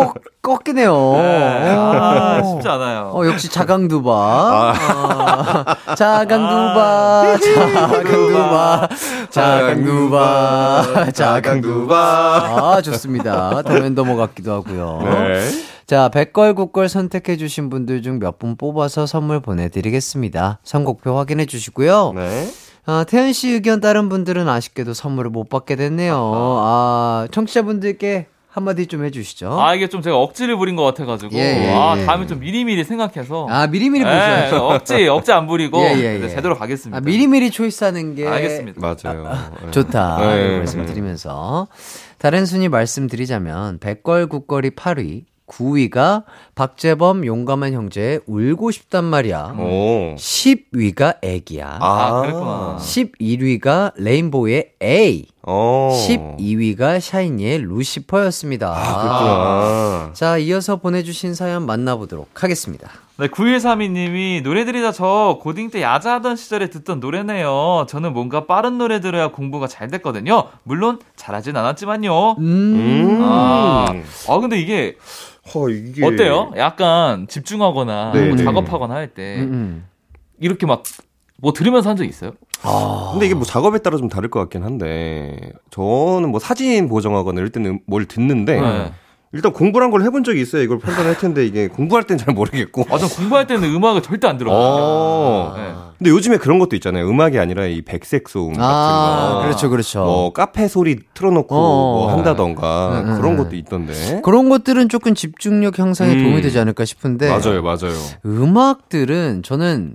꺾이네요. 네. 아, 어. 쉽지 않아요. 어, 역시 자강두바. 어, 자강두바, 자강두바, 자강두바, 자강두바. 아, 좋습니다. 더맨더머 같기도 하고요. 네. 자, 백걸, 국걸 선택해주신 분들 중 몇 분 뽑아서 선물 보내드리겠습니다. 선곡표 확인해 주시고요. 네. 아, 태현 씨 의견 다른 분들은 아쉽게도 선물을 못 받게 됐네요. 아, 청취자분들께 한마디 좀 해주시죠. 아, 이게 좀 제가 억지를 부린 것 같아가지고. 예, 예, 아, 예. 다음에 좀 미리미리 생각해서. 아, 미리미리 예, 보셔야죠. 억지, 억지 안 부리고. 예, 예, 예. 제대로 가겠습니다. 아, 미리미리 choice하는 게 알겠습니다. 맞아요. 네. 좋다. 네. 말씀드리면서 다른 순위 말씀드리자면 Bad Girl Good Girl이 8위, 9위가 박재범 용감한 형제의 울고 싶단 말이야. 오. 10위가 애기야. 아, 그랬구나. 11위가 레인보우의 A. 어. 12위가 샤이니의 Lucifer였습니다. 그렇구나. 자, 이어서 보내주신 사연 만나보도록 하겠습니다. 네, 9132님이 노래 들이 다 저 고딩 때 야자하던 시절에 듣던 노래네요. 저는 뭔가 빠른 노래 들어야 공부가 잘 됐거든요. 물론 잘하진 않았지만요. 음. 아, 아 근데 이게 허, 이게. 어때요? 약간 집중하거나 네, 뭐 네. 작업하거나 할때 음, 음. 이렇게 막 뭐 들으면서 한 적 있어요? 근데 이게 뭐 작업에 따라 좀 다를 것 같긴 한데, 저는 뭐 사진 보정하거나 이럴 때는 뭘 듣는데, 네. 일단 공부란 걸 해본 적이 있어요. 이걸 판단할 텐데 이게 공부할 땐 잘 모르겠고. 아, 전 공부할 때는 음악을 절대 안 들어요. 어. 네. 근데 요즘에 그런 것도 있잖아요. 음악이 아니라 이 백색 소음 같은 아, 거. 그렇죠, 그렇죠. 뭐 카페 소리 틀어놓고 어. 뭐 한다던가 음, 음, 그런 음. 것도 있던데. 그런 것들은 조금 집중력 향상에 음. 도움이 되지 않을까 싶은데 맞아요, 맞아요. 음악들은 저는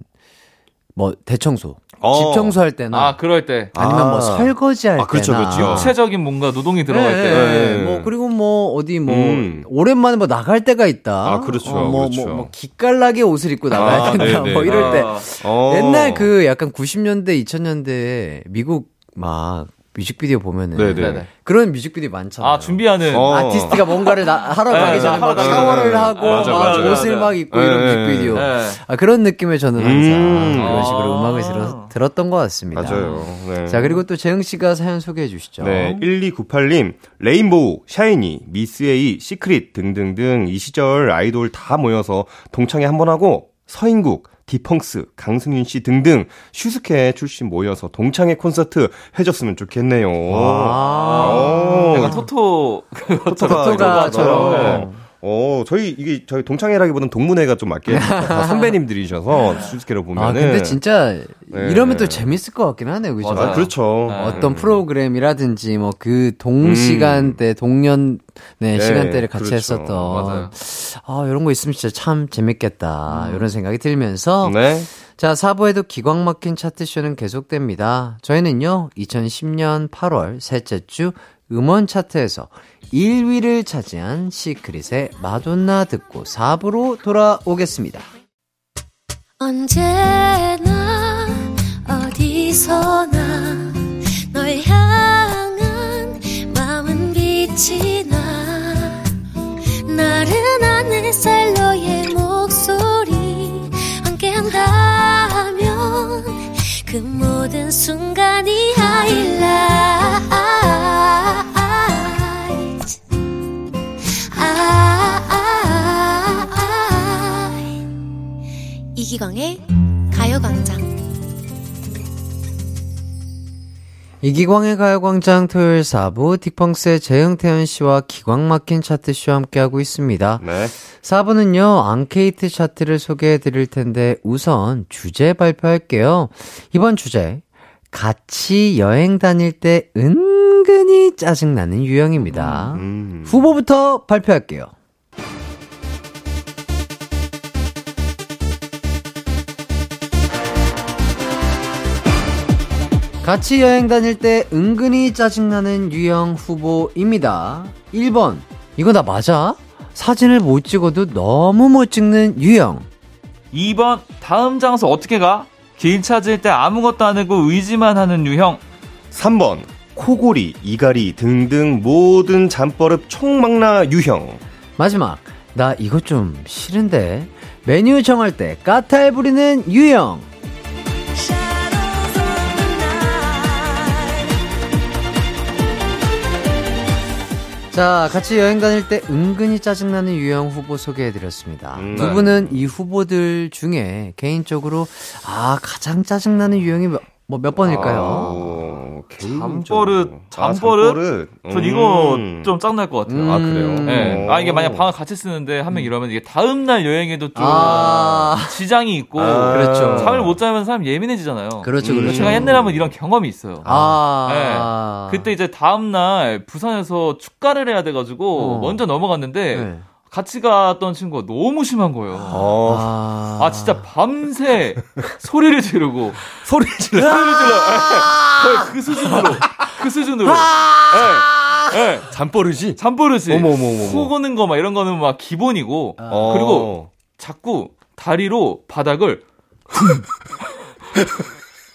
뭐 대청소, 어. 집 청소할 때나 아, 그럴 때. 아니면 아. 뭐 설거지 할 아, 그렇죠, 때나 그렇죠. 구체적인 뭔가 노동이 들어갈 네, 때. 네. 네. 뭐 그리고 뭐 어디 뭐 음. 오랜만에 뭐 나갈 때가 있다. 아, 그렇죠, 어, 뭐, 그렇죠. 뭐, 뭐 기깔나게 옷을 입고 나가야 아, 된다. 네네. 뭐 이럴 때 아, 어. 옛날 그 약간 90년대 2000년대 미국 막 뮤직비디오 보면은 네네. 네네. 그런 뮤직비디오 많잖아요. 아, 준비하는. 어. 아티스트가 뭔가를 나, 하러 네, 가기 전에 하러 막 샤워를 전에. 하고 맞아, 막 맞아, 옷을 맞아. 막 입고 네, 이런 네, 뮤직비디오. 네. 아, 그런 느낌을 저는 항상 음. 이런 식으로 아. 음악을 들어, 들었던 것 같습니다. 맞아요. 네. 자, 그리고 또 재흥 씨가 사연 소개해 주시죠. 네, 1298님, 레인보우, 샤이니, 미스 에이, 시크릿 등등등 이 시절 아이돌 다 모여서 동창회 한 번 하고 서인국, 딕펑스, 강승윤 씨 등등 슈스케 출신 모여서 동창회 콘서트 해줬으면 좋겠네요. 아. 약간 토토. 토토가처럼. 네. 어, 저희 이게 저희 동창회라기보다는 동문회가 좀 맞게 다 선배님들이셔서 슈스케로 보면은 아, 근데 진짜 네. 이러면 또 재밌을 것 같긴 하네요. 그죠? 아, 그렇죠. 네. 어떤 프로그램이라든지 뭐 그 동시간대 동년 네, 네, 시간대를 같이 그렇죠. 했었던 맞아요. 아 이런 거 있으면 진짜 참 재밌겠다 이런 생각이 들면서 네. 자 4부에도 기광 막힌 차트쇼는 계속됩니다 저희는요 2010년 8월 셋째 주 음원 차트에서 1위를 차지한 시크릿의 마돈나 듣고 4부로 돌아오겠습니다. 언제나 어디서나 널 향한 마음은 빛이 나. 나른한 햇살 너의 목소리 함께한다면 그 모든 순간이 하이라 이기광의 가요광장 이기광의 가요광장 토요일 4부 딕펑스의 재흥태현 씨와 기광 막힌 차트쇼 함께하고 있습니다 네. 4부는요, 앙케이트 차트를 소개해 드릴 텐데, 우선 주제 발표할게요. 이번 주제, 같이 여행 다닐 때 은근히 짜증나는 유형입니다. 음. 후보부터 발표할게요. 같이 여행 다닐 때 은근히 짜증나는 유형 후보입니다. 1번. 이거 나 맞아? 사진을 못 찍어도 너무 못 찍는 유형. 2번, 다음 장소 어떻게 가? 길 찾을 때 아무것도 안 하고 의지만 하는 유형. 3번 코골이, 이갈이 등등 모든 잠버릇 총망라 유형. 마지막. 나 이거 좀 싫은데. 메뉴 정할 때 까탈 부리는 유형. 자, 같이 여행 다닐 때 은근히 짜증나는 유형 후보 소개해드렸습니다. 음, 두 네. 분은 이 후보들 중에 개인적으로, 아, 가장 짜증나는 유형이 뭐몇 번일까요? 어, 잠버릇, 아, 잠버릇? 잠버릇. 전 이거 음. 좀 짱날 것 같아요. 아, 그래요? 음. 네. 아, 이게 만약 방을 같이 쓰는데 한 명 이러면 이게 다음 날 여행에도 좀 아. 지장이 있고. 아, 그렇죠. 잠을 못 자면 사람 예민해지잖아요. 그렇죠, 음. 그렇죠. 제가 옛날에 한번 이런 경험이 있어요. 아. 그때 이제 다음 날 부산에서 축가를 해야 돼가지고 어. 먼저 넘어갔는데 네. 같이 갔던 친구가 너무 심한 거예요. 어, 아. 아 진짜 밤새 소리를 지르고 소리 질러. 소리를 질러 예. 거의 그 수준으로 그 수준으로 예. 예. 잠버릇이? 잠버릇이 어머, 어머, 어머, 어머. 코 고는 거 막 이런 거는 막 기본이고 어. 그리고 자꾸 다리로 바닥을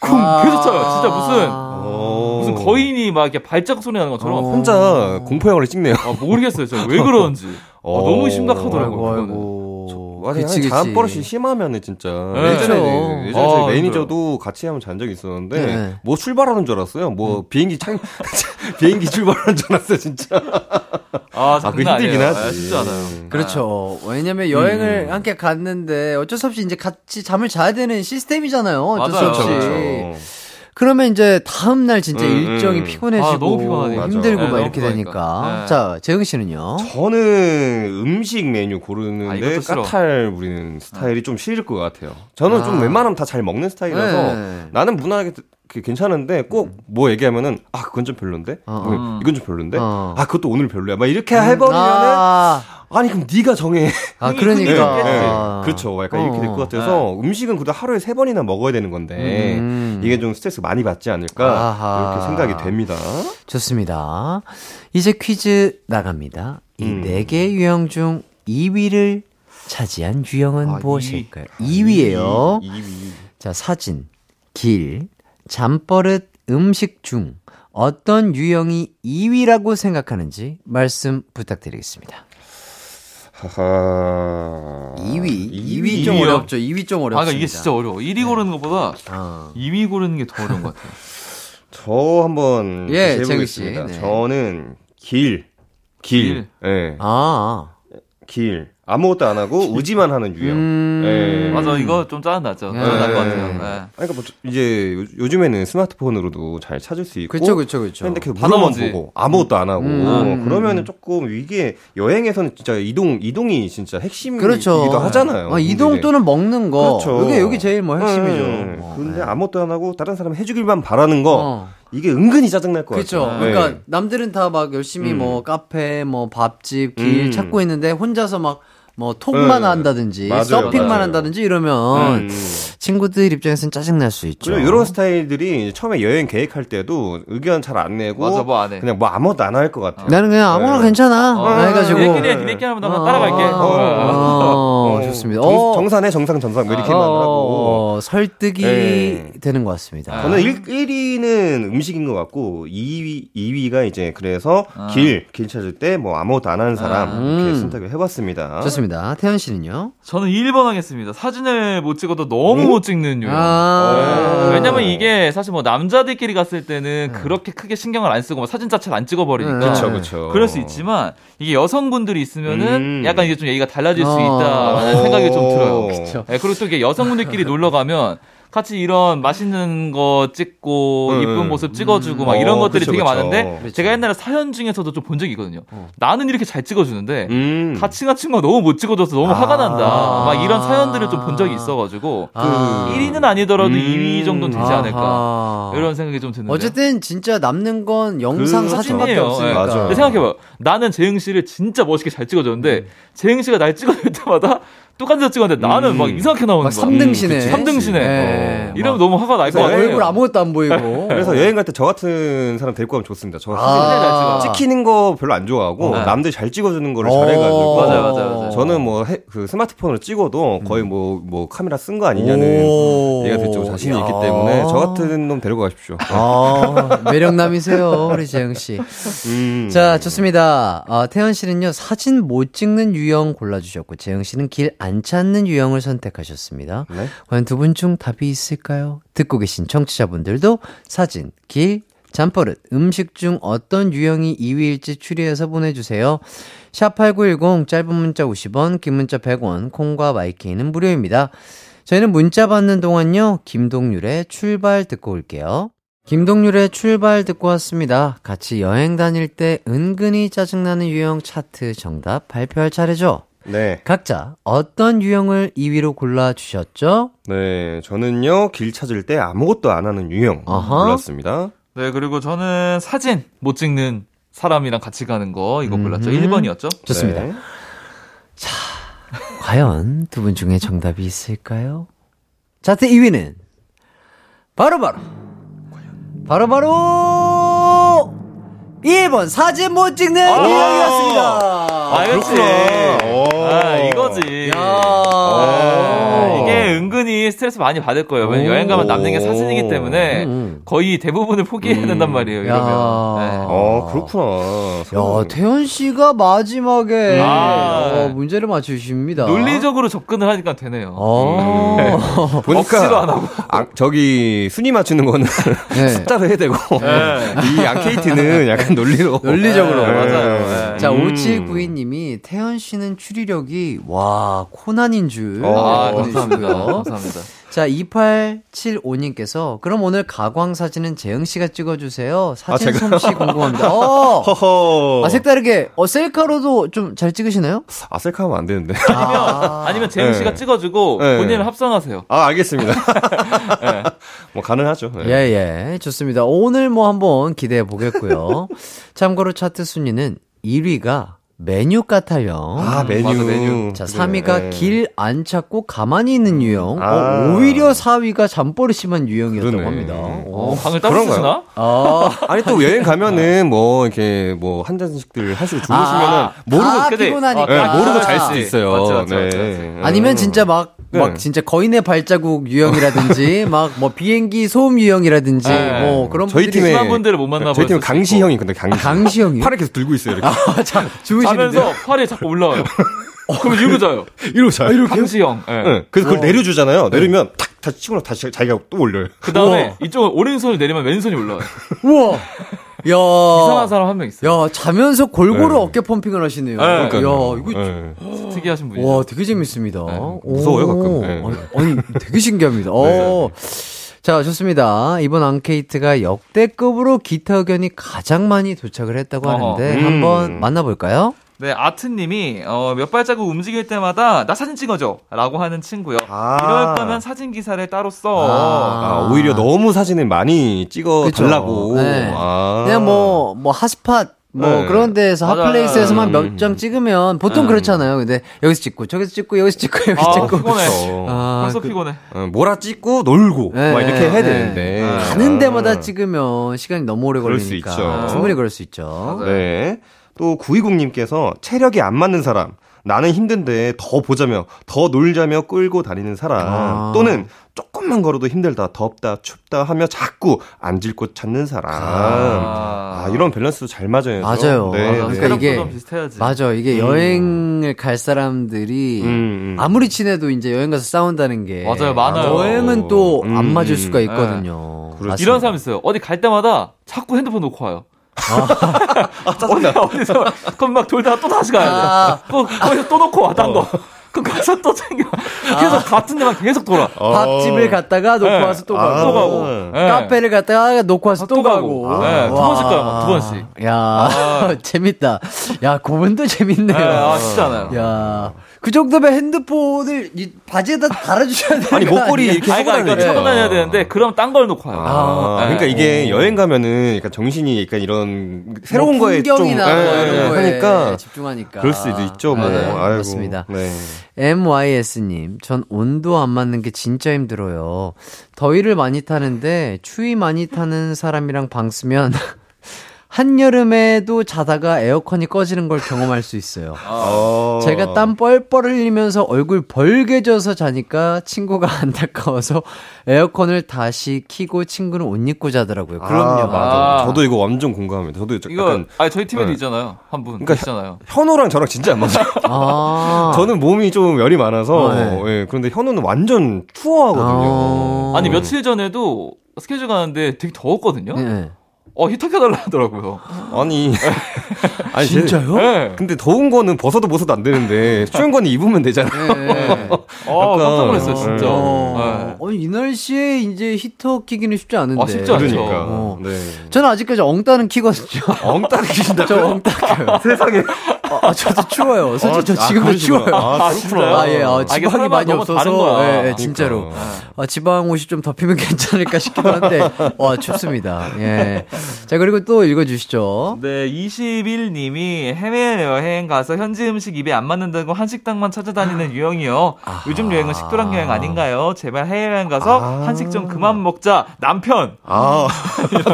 쿵 아. 계속 쳐요. 진짜 무슨 어. 무슨 거인이 막 이렇게 발자국 소리 나는 것처럼 어. 혼자 공포 영화를 찍네요. 아, 모르겠어요. 진짜 왜 그러는지. 아, 어. 너무 심각하더라고요. 아이고. 맞아요. 그치, 그치. 잠버릇이 심하면은 진짜. 네. 예전에, 그렇죠. 예전에 저희 아, 매니저도 같이 한번 잔 적이 있었는데, 네. 뭐 출발하는 줄 알았어요. 뭐 비행기 창, 비행기 출발하는 줄 알았어요, 진짜. 아, 아, 그 힘들긴 아니에요. 하지. 아, 쉽지 않아요. 그렇죠. 왜냐면 여행을 음. 함께 갔는데 어쩔 수 없이 이제 같이 잠을 자야 되는 시스템이잖아요. 어쩔 맞아요. 수 없이. 그렇죠, 그러면 이제 다음 날 진짜 음, 일정이 음. 피곤해지고 아, 너무 피곤하네요. 힘들고 맞아. 막 네, 이렇게 되니까. 네. 자, 재영 씨는요? 저는 음식 메뉴 아, 고르는데 싫어. 까탈 부리는 스타일이 좀 싫을 것 같아요. 저는 좀 아. 웬만하면 다 잘 먹는 스타일이라서 네. 나는 무난하게 그 괜찮은데 꼭 뭐 얘기하면은 아 그건 좀 별론데 어, 뭐 어. 이건 좀 별론데 어. 아 그것도 오늘 별로야 막 이렇게 해버리면은 아, 아니 그럼 네가 정해 아 그러니까. 네, 아. 그렇죠 약간 이렇게 될 것 같아서 음식은 그래도 하루에 세 번이나 먹어야 되는 건데 음. 이게 좀 스트레스 많이 받지 않을까 아하. 이렇게 생각이 됩니다 좋습니다. 이제 퀴즈 나갑니다. 이 음. 네개 유형 중 2위를 차지한 유형은 아, 무엇일까요? 2위예요. 2위 자, 사진, 길, 잠버릇, 음식 중 어떤 유형이 2위라고 생각하는지 말씀 부탁드리겠습니다. 하하 2위. 2위, 2위 좀 이요? 어렵죠. 2위 좀 아, 어렵습니다. 그러니까 이게 진짜 어려워. 1위 고르는 것보다 어. 2위 고르는 게 더 어려운 것 같아요. 저 한번 예. 해보겠습니다. 네. 저는 길, 길, 길. 예, 아. 길. 아무것도 안 하고 의지만 하는 유형. 음. 예. 맞아, 이거 좀 짜증나죠. 예. 그거 날것 같아요. 예. 예. 아니, 그러니까 뭐 이제 요- 요즘에는 스마트폰으로도 잘 찾을 수 있고. 그쵸, 그쵸, 그쵸. 근데 계속 다 물어만. 보고 아무것도 안 하고 음. 그러면은 조금 이게 여행에서는 진짜 이동 이동이 진짜 핵심이기도 그렇죠. 하잖아요. 어, 이동 또는 먹는 거. 그렇죠. 이게 여기 제일 뭐 핵심이죠. 음. 어, 근데 네. 아무것도 안 하고 다른 사람 해주길만 바라는 거 어. 이게 은근히 짜증날 것 그렇죠. 같아요. 그러니까 네. 남들은 다 막 열심히 음. 뭐 카페, 뭐 밥집, 길 음. 찾고 있는데 혼자서 막 뭐 톡만 네. 한다든지 맞아요, 서핑만 맞아요. 한다든지 이러면 음. 친구들 입장에서는 짜증 날 수 있죠. 이런 스타일들이 처음에 여행 계획할 때도 의견 잘 안 내고 맞아, 뭐안 해. 그냥 뭐 아무것도 안 할 것 같아요. 나는 그냥 아무나 네. 괜찮아. 어, 해가지고 니네끼리 해, 니네끼리 하면 나 그냥 따라갈게. 어, 어, 어, 좋습니다. 정, 어, 정산해 정상 정상 뭐 이렇게만 어, 하고. 어, 설득이 네. 되는 것 같습니다. 저는 1, 1위는 음식인 것 같고 2위 2위가 이제 그래서 아. 길길 찾을 때 뭐 아무것도 안 하는 사람 아. 이렇게 음. 선택을 해봤습니다. 좋습니다. 태연 씨는요? 저는 1번 하겠습니다. 사진을 못 찍어도 너무 못 찍는 유형. 아, 왜냐면 이게 사실 뭐 남자들끼리 갔을 때는 그렇게 크게 신경을 안 쓰고 뭐 사진 자체를 안 찍어버리니까 네. 그렇죠, 그렇죠. 그럴 수 있지만 이게 여성분들이 있으면은 음. 약간 이게 좀 얘기가 달라질 수 어. 있다 라는 생각이 좀 들어요. 그쵸. 네, 그리고 또 이게 여성분들끼리 놀러 가면 같이 이런 맛있는 거 찍고 음. 이쁜 모습 찍어주고 막 이런 어, 것들이 그쵸, 되게 그쵸. 많은데 그쵸. 제가 옛날에 사연 중에서도 좀 본 적이 있거든요. 나는 이렇게 잘 찍어주는데 음. 같이 간 친구가 너무 못 찍어줘서 너무 아. 화가 난다. 막 이런 사연들을 좀 본 적이 있어가지고 아. 1위는 아니더라도 음. 2위 정도는 되지 않을까 아하. 이런 생각이 좀 드는데. 어쨌든 진짜 남는 건 영상 그 사진밖에. 없으니까. 근데 생각해봐요. 나는 재흥 씨를 진짜 멋있게 잘 찍어줬는데 재흥 씨가 날 찍어줄 때마다 똑같은 데 찍었는데 나는 음. 막 이상하게 나오는 막 거야. 3등신에. 그치. 삼등신에. 네. 이러면 막 너무 화가 날 것 같아요. 얼굴 아무것도 안 보이고. 그래서 여행 갈 때 저 같은 사람 데리고 가면 좋습니다. 저 아. 사진 찍히는 거 별로 안 좋아하고 어. 남들 잘 찍어주는 거를 어. 잘해가지고 맞아요, 맞아요, 맞아요. 저는 뭐 그 스마트폰으로 찍어도 거의 뭐 뭐 카메라 쓴 거 아니냐는 오. 얘가 될 정도 자신이 있기 야. 때문에 저 같은 놈 데리고 가십시오. 아, 매력남이세요, 우리 재영 씨. 음. 자, 좋습니다. 어, 태연 씨는요, 사진 못 찍는 유형 골라주셨고, 재영 씨는 길안 찾는 유형을 선택하셨습니다. 네. 과연 두 분 중 답이 있을까요? 듣고 계신 청취자분들도 사진, 길, 잠버릇, 음식 중 어떤 유형이 2위일지 추리해서 보내주세요. 샵8910, 짧은 문자 50원, 긴 문자 100원, 콩과 마이케이는 무료입니다. 저희는 문자 받는 동안요, 김동률의 출발 듣고 올게요. 김동률의 출발 듣고 왔습니다. 같이 여행 다닐 때 은근히 짜증나는 유형 차트 정답 발표할 차례죠. 네. 각자 어떤 유형을 2위로 골라 주셨죠? 네. 저는요 길 찾을 때 아무것도 안 하는 유형 어허. 골랐습니다. 네, 그리고 저는 사진 못 찍는 사람이랑 같이 가는 거 이거 골랐죠. 음. 1번이었죠. 좋습니다. 네. 과연 두 분 중에 정답이 있을까요? 차트 2위는 바로바로 바로바로 1번 사진 못 찍는 유형이었습니다. 아, 그렇지. 오. 아, 이거지. 야. 아, 이게 은근히 스트레스 많이 받을 거예요. 왜냐면 오. 여행 가면 남는 게 사진이기 때문에 음. 거의 대부분을 포기해야 된단 말이에요. 야. 이러면. 어 그렇구나. 야, 태연 씨가 마지막에 아. 어, 문제를 맞추십니다. 네. 논리적으로 접근을 하니까 되네요. 어. 보니까 억지로 안 하고. 아, 저기 순위 맞추는 거는 네. 숫자로 해야 되고 네. 이 앙케이트는 약간 논리로 논리적으로. 네. 맞아요. 네. 네. 자, 음. 5792님이 태연 씨는 추리력이, 와, 코난인 줄. 아, 보내주시고요. 감사합니다. 감사합니다. 자, 2875님께서, 그럼 오늘 가광 사진은 재영 씨가 찍어 주세요. 사진 아? 솜씨 궁금합니다. 어! 허허. 아, 색다르게, 어, 셀카로도 좀 잘 찍으시나요? 아, 셀카 하면 안 되는데. 아, 아니면 재영 씨가 네. 찍어 주고 네. 본인을 합성하세요. 아, 알겠습니다. 뭐, 가능하죠. 네. 예, 예. 좋습니다. 오늘 뭐 한번 기대해 보겠고요. 참고로 차트 순위는 1위가 메뉴 까탈령. 아, 메뉴. 맞아, 메뉴. 자, 그래. 3위가 길안 찾고 가만히 있는 유형. 아. 어, 오히려 4위가 잠버릇 심한 유형이었다고 그러네. 합니다. 어, 어. 방을 따로? 쓰시나? 아, 아니, 또 여행 가면은 뭐, 이렇게 뭐, 한 잔씩들 하시고 주무시면은 아, 모르고, 아, 근데- 피곤하니까. 네, 모르고 잘 수도 맞지. 있어요. 맞지, 맞지, 네. 맞지, 맞지. 음. 아니면 진짜 막, 막 네. 진짜 거인의 발자국 유형이라든지, 막 뭐 비행기 소음 유형이라든지, 네. 뭐 그런 저희 분들이 팀에 분들을 못 만나볼 저희 팀 강시. 형이 근데 강시. 강시 형이요? 팔을 계속 들고 있어요, 이렇게. 아, 자, 주무시는데. 자면서 팔이 자꾸 올라와요. 그럼 이러고 자요. 이러고 자요. 이렇게. 강시 형. 예. 응. 그래서 그걸 내려주잖아요. 내리면 탁 다시 치고 다시 자기가 또 올려요. 그 다음에 이쪽은 오른손을 내리면 왼손이 올라와요. 우와! 야. 이상한 사람 한 명 있어요. 야, 자면서 골고루 네. 어깨 펌핑을 하시네요. 네. 야, 그러니까요. 이거 네. 특이하신 분이죠. 와, 되게 재밌습니다. 오. 무서워요, 가끔. 네. 아니, 아니, 되게 신기합니다. 어. 자, 좋습니다. 이번 앙케이트가 역대급으로 기타 의견이 가장 많이 도착을 했다고. 하는데 음. 한번 만나볼까요? 네, 아트님이 어, 몇 발자국 움직일 때마다 나 사진 찍어줘라고 하는 친구요. 아. 이럴 거면 사진 기사를 따로 써. 아, 오히려 너무 사진을 많이 찍어 그쵸. 달라고. 네. 아. 그냥 뭐, 뭐, 핫스팟, 뭐, 네. 그런 데에서 맞아요. 핫플레이스에서만 음. 몇장 찍으면 보통 음. 그렇잖아요. 근데 여기서 찍고, 저기서 찍고, 여기서 찍고, 여기서 아, 찍고. 피곤해. 아, 벌써 그- 피곤해. 어, 몰아 찍고 놀고 네, 막 이렇게 네, 해야 네. 되는데 가는 아. 데마다 찍으면 시간이 너무 오래 걸리니까. 있죠. 충분히 그럴 수 있죠. 네. 또 920님께서 체력이 안 맞는 사람 나는 힘든데 더 보자며 더 놀자며 끌고 다니는 사람 아. 또는 조금만 걸어도 힘들다 덥다 춥다 하며 자꾸 앉을 곳 찾는 사람 아, 이런 밸런스도 잘 맞아요. 맞아요. 네, 맞아. 네. 그러니까 체력 이게- 비슷해야지. 맞아. 이게 여행을 갈 사람들이 음, 음. 아무리 친해도 이제 여행 가서 싸운다는 게 맞아요, 많아요. 여행은 또안 음, 맞을 음. 수가 있거든요. 그렇죠. 맞습니다. 이런 사람 있어요. 어디 갈 때마다 자꾸 핸드폰 놓고 와요. 아, 짜증나. 어디, 어디서, 그럼 막 돌다가 또 다시 가야 돼. 아. 또, 거기서 또 놓고 와, 딴 거. 그럼 가서 또 챙겨. 계속 같은 데만 계속 돌아. 밥집을 갔다가 놓고 네. 와서 또 아. 가고, 또 가고. 네. 카페를 갔다가 놓고 와서 또, 또 가고. 가고. 네, 두 번씩 가요, 막두 번씩. 야, 재밌다. 야, 그분도 재밌네요. 네, 아, 쉽지 않아요. 야, 그 정도면 핸드폰을 이 바지에다 달아주셔야 되는 아니 거 목걸이? 이렇게 하고 그러니까. 차고 다녀야 되는데, 그럼 딴 걸 놓고 와요. 아, 아, 그러니까 네. 이게 여행 가면은 약간 정신이 약간 이런 새로운 뭐 거에 좀뭐 예, 거에 하니까 집중하니까 그럴 수도 있죠. 뭐. 네, 아이고. 맞습니다. 네. MYS님, 전 온도 안 맞는 게 진짜 힘들어요. 더위를 많이 타는데 추위 많이 타는 사람이랑 방 쓰면 한여름에도 자다가 에어컨이 꺼지는 걸 경험할 수 있어요. 어. 제가 땀 뻘뻘 흘리면서 얼굴 벌개져서 자니까 친구가 안타까워서 에어컨을 다시 키고 친구는 옷 입고 자더라고요. 그럼요. 아, 맞아. 아. 저도 이거 완전 공감합니다. 저도 이거, 약간 아니, 저희 팀에도 네. 있잖아요. 한 분. 그러니까 있잖아요. 현우랑 저랑 진짜 안 맞아요. 아. 저는 몸이 좀 열이 많아서 어, 네. 예, 그런데 현우는 완전 추워하거든요. 어. 아니, 며칠 전에도 스케줄 가는데 되게 더웠거든요? 네. 어, 히터 켜 달라 하더라고요. 아니, 아니 진짜요? 네. 근데 더운 거는 벗어도 벗어도 안 되는데 추운 거는 입으면 되잖아요. 네. 어, 깜짝 놀랐어요, 어, 진짜. 어, 네. 아니, 이 날씨에 이제 히터 키기는 쉽지 않은데. 아, 쉽지 않죠. 그러니까. 어. 네. 저는 아직까지 엉따는 키거든요. 엉따리 기신다. 저 엉따 켜요. 세상에. 아, 아, 저도 추워요. 솔직히 저 아, 지금도 그러시구나. 추워요. 아, 진짜요? 아, 예, 어, 아, 지방이 많이 없어서. 예, 예, 진짜로. 그러니까. 아, 지방 옷이 좀 덮이면 괜찮을까 싶기도 한데, 와, 춥습니다. 예. 자, 그리고 또 읽어주시죠. 네, 21님이 해외 여행 가서 현지 음식 입에 안 맞는다고 한식당만 찾아다니는 유형이요. 요즘 여행은 식도락 여행 아닌가요? 제발 해외여행 가서 아. 한식 좀 그만 먹자. 남편! 아, 와,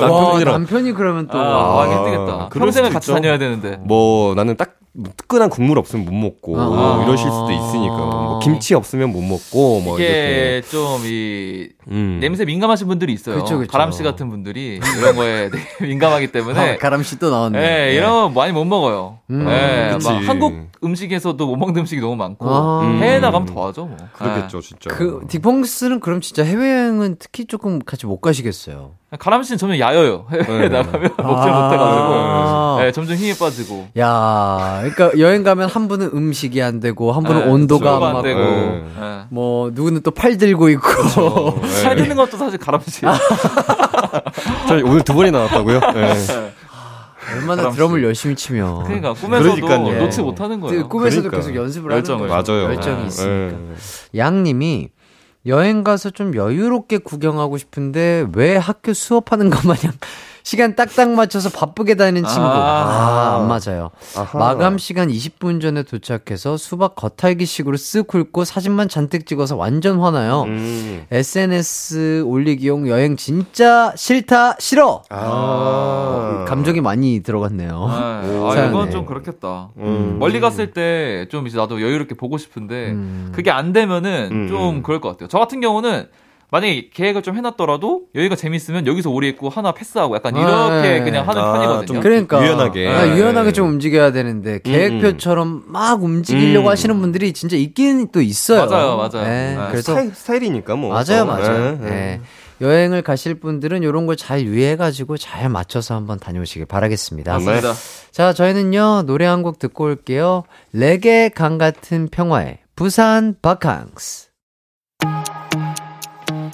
남편이랑 남편이 그러면 또. 아, 아, 힘들겠다. 평생을 같이 있죠. 다녀야 되는데. 뭐 나는 딱 뜨끈한 국물 없으면 못 먹고 아. 이러실 수도 있으니까 뭐 김치 없으면 못 먹고 뭐 이렇게 이게 좀, 이, 음. 냄새 민감하신 분들이 있어요. 그쵸, 그쵸. 가람 씨 같은 분들이 이런 거에 민감하기 때문에. 아, 가람 씨 또 나왔네. 네, 이런 거 많이 못 먹어요. 음, 네. 막 한국 음식에서도 못 먹는 음식이 너무 많고 아. 해외 나가면 더 하죠, 뭐. 그러겠죠 진짜. 그, 딕펑스는 그럼 진짜 해외여행은 특히 조금 같이 못 가시겠어요. 가람 씨는 점점 야여요. 해외 나가면 먹질 아. 못해가지고. 네, 점점 힘이 빠지고. 야, 그러니까 여행 가면 한 분은 음식이 안 되고 한 분은 네, 온도가 안 맞고 되고. 네. 네. 뭐 누구는 또 팔 들고 있고 살 드는 것도 사실 가람 씨. 저희 오늘 두 번이 나왔다고요? 네. 얼마나. 드럼을 열심히 치면 그러니까 꿈에서도 그러니까요. 놓지 못하는 거예요. 그 꿈에서도 그러니까. 계속 연습을. 하는. 맞아요. 열정이 네. 있으니까. 네. 양님이 여행 가서 좀 여유롭게 구경하고 싶은데 왜 학교 수업하는 것 마냥 시간 딱딱 맞춰서 바쁘게 다니는 친구. 아, 아. 안 맞아요. 아하. 마감 시간 20분 전에 도착해서 수박 겉핥기식으로 쓱 훑고 사진만 잔뜩 찍어서 완전 화나요. 음. SNS 올리기용 여행 진짜 싫다 싫어. 아. 감정이 많이 들어갔네요. 네. 아, 사연에. 이건 좀 그렇겠다. 음. 멀리 갔을 때 좀 이제 나도 여유롭게 보고 싶은데 음. 그게 안 되면은 음, 좀 음. 그럴 것 같아요. 저 같은 경우는 만약에 계획을 좀 해놨더라도 여기가 재밌으면 여기서 오래 있고 하나 패스하고 약간 아, 이렇게 네. 그냥 하는 아, 편이거든요. 좀 그러니까 유연하게. 아, 유연하게 네. 좀 움직여야 되는데 계획표처럼 막 움직이려고 음. 하시는 분들이 진짜 있긴 또 있어요. 맞아요, 맞아요. 네, 네. 그래서 스타일, 스타일 이니까 뭐. 맞아요, 어, 맞아요. 네, 네. 네. 여행을 가실 분들은 이런 걸 잘 유의해가지고 잘 맞춰서 한번 다녀오시길 바라겠습니다. 맞습니다. 자, 저희는요, 노래 한 곡 듣고 올게요. 레게 강 같은 평화의 부산 바캉스.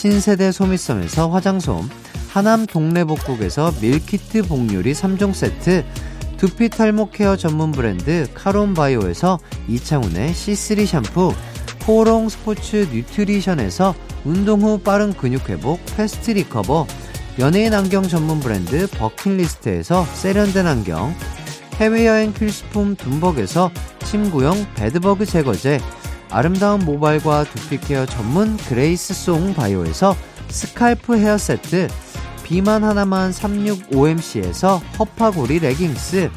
신세대 소미섬에서 화장솜, 하남 동래복국에서 밀키트 복요리 3종 세트, 두피 탈모 케어 전문 브랜드 카론바이오에서 이창훈의 C3 샴푸, 코오롱 스포츠 뉴트리션에서 운동 후 빠른 근육 회복 fast recover, 연예인 안경 전문 브랜드 버킷리스트에서 세련된 안경, 해외여행 필수품 둠벅에서 침구용 bedbug 제거제, 아름다운 모발과 두피 케어 전문 그레이스 송 바이오에서 scalp 헤어 세트, 비만 하나만 365MC에서 허파고리 레깅스,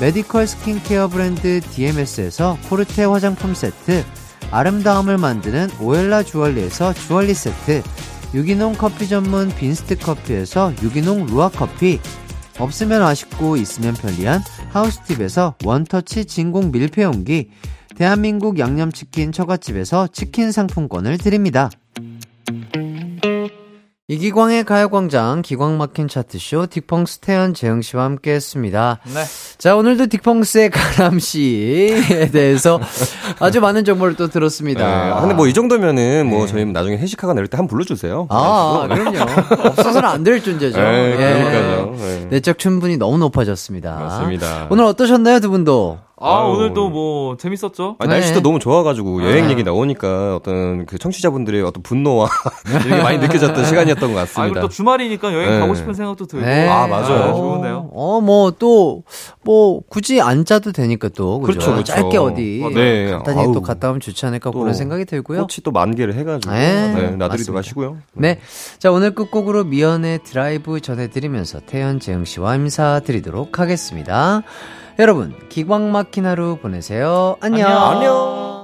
메디컬 스킨케어 브랜드 DMS에서 코르테 화장품 세트, 아름다움을 만드는 오엘라 주얼리에서 주얼리 세트, 유기농 커피 전문 빈스트 커피에서 유기농 루아 커피, 없으면 아쉽고 있으면 편리한 하우스팁에서 원터치 진공 밀폐용기, 대한민국 양념치킨 처갓집에서 치킨 상품권을 드립니다. 이기광의 가요광장 기광 막힌 차트쇼 딕펑스 태연 재영 씨와 함께 했습니다. 네. 자, 오늘도 딕펑스의 가람 씨에 대해서 아주 많은 정보를 또 들었습니다. 네. 아, 근데 뭐 이 정도면은 뭐 네. 저희 나중에 회식하거나 이럴 때한번 불러주세요. 아, 그럼요. 없어서는 안 될 존재죠. 네, 예. 그러니까요. 네. 내적 충분이 너무 높아졌습니다. 맞습니다. 오늘 어떠셨나요, 두 분도? 아, 아유. 오늘도 뭐 재밌었죠? 아, 네. 날씨도 너무 좋아가지고 여행 아. 얘기 나오니까 어떤 그 청취자분들의 어떤 분노와 이런 게 많이 느껴졌던 시간이었던 것 아, 같습니다. 그리고 또 주말이니까 여행 네. 가고 싶은 생각도 들고. 네. 아, 맞아요. 아, 좋은데요? 어, 뭐, 또, 뭐, 굳이 안 짜도 되니까 또. 그죠? 그렇죠, 그렇죠. 짧게 어디. 네. 간단히 아우. 또 갔다 오면 좋지 않을까 또 그런 생각이 들고요. 꽃이 또 만개를 해가지고 네, 네, 나들이도. 가시고요. 네. 자, 오늘 끝곡으로 미연의 드라이브 전해드리면서 태연 재영 씨와 인사드리도록 하겠습니다. 여러분, 기광 막힌 하루 보내세요. 안녕. 안녕. 안녕.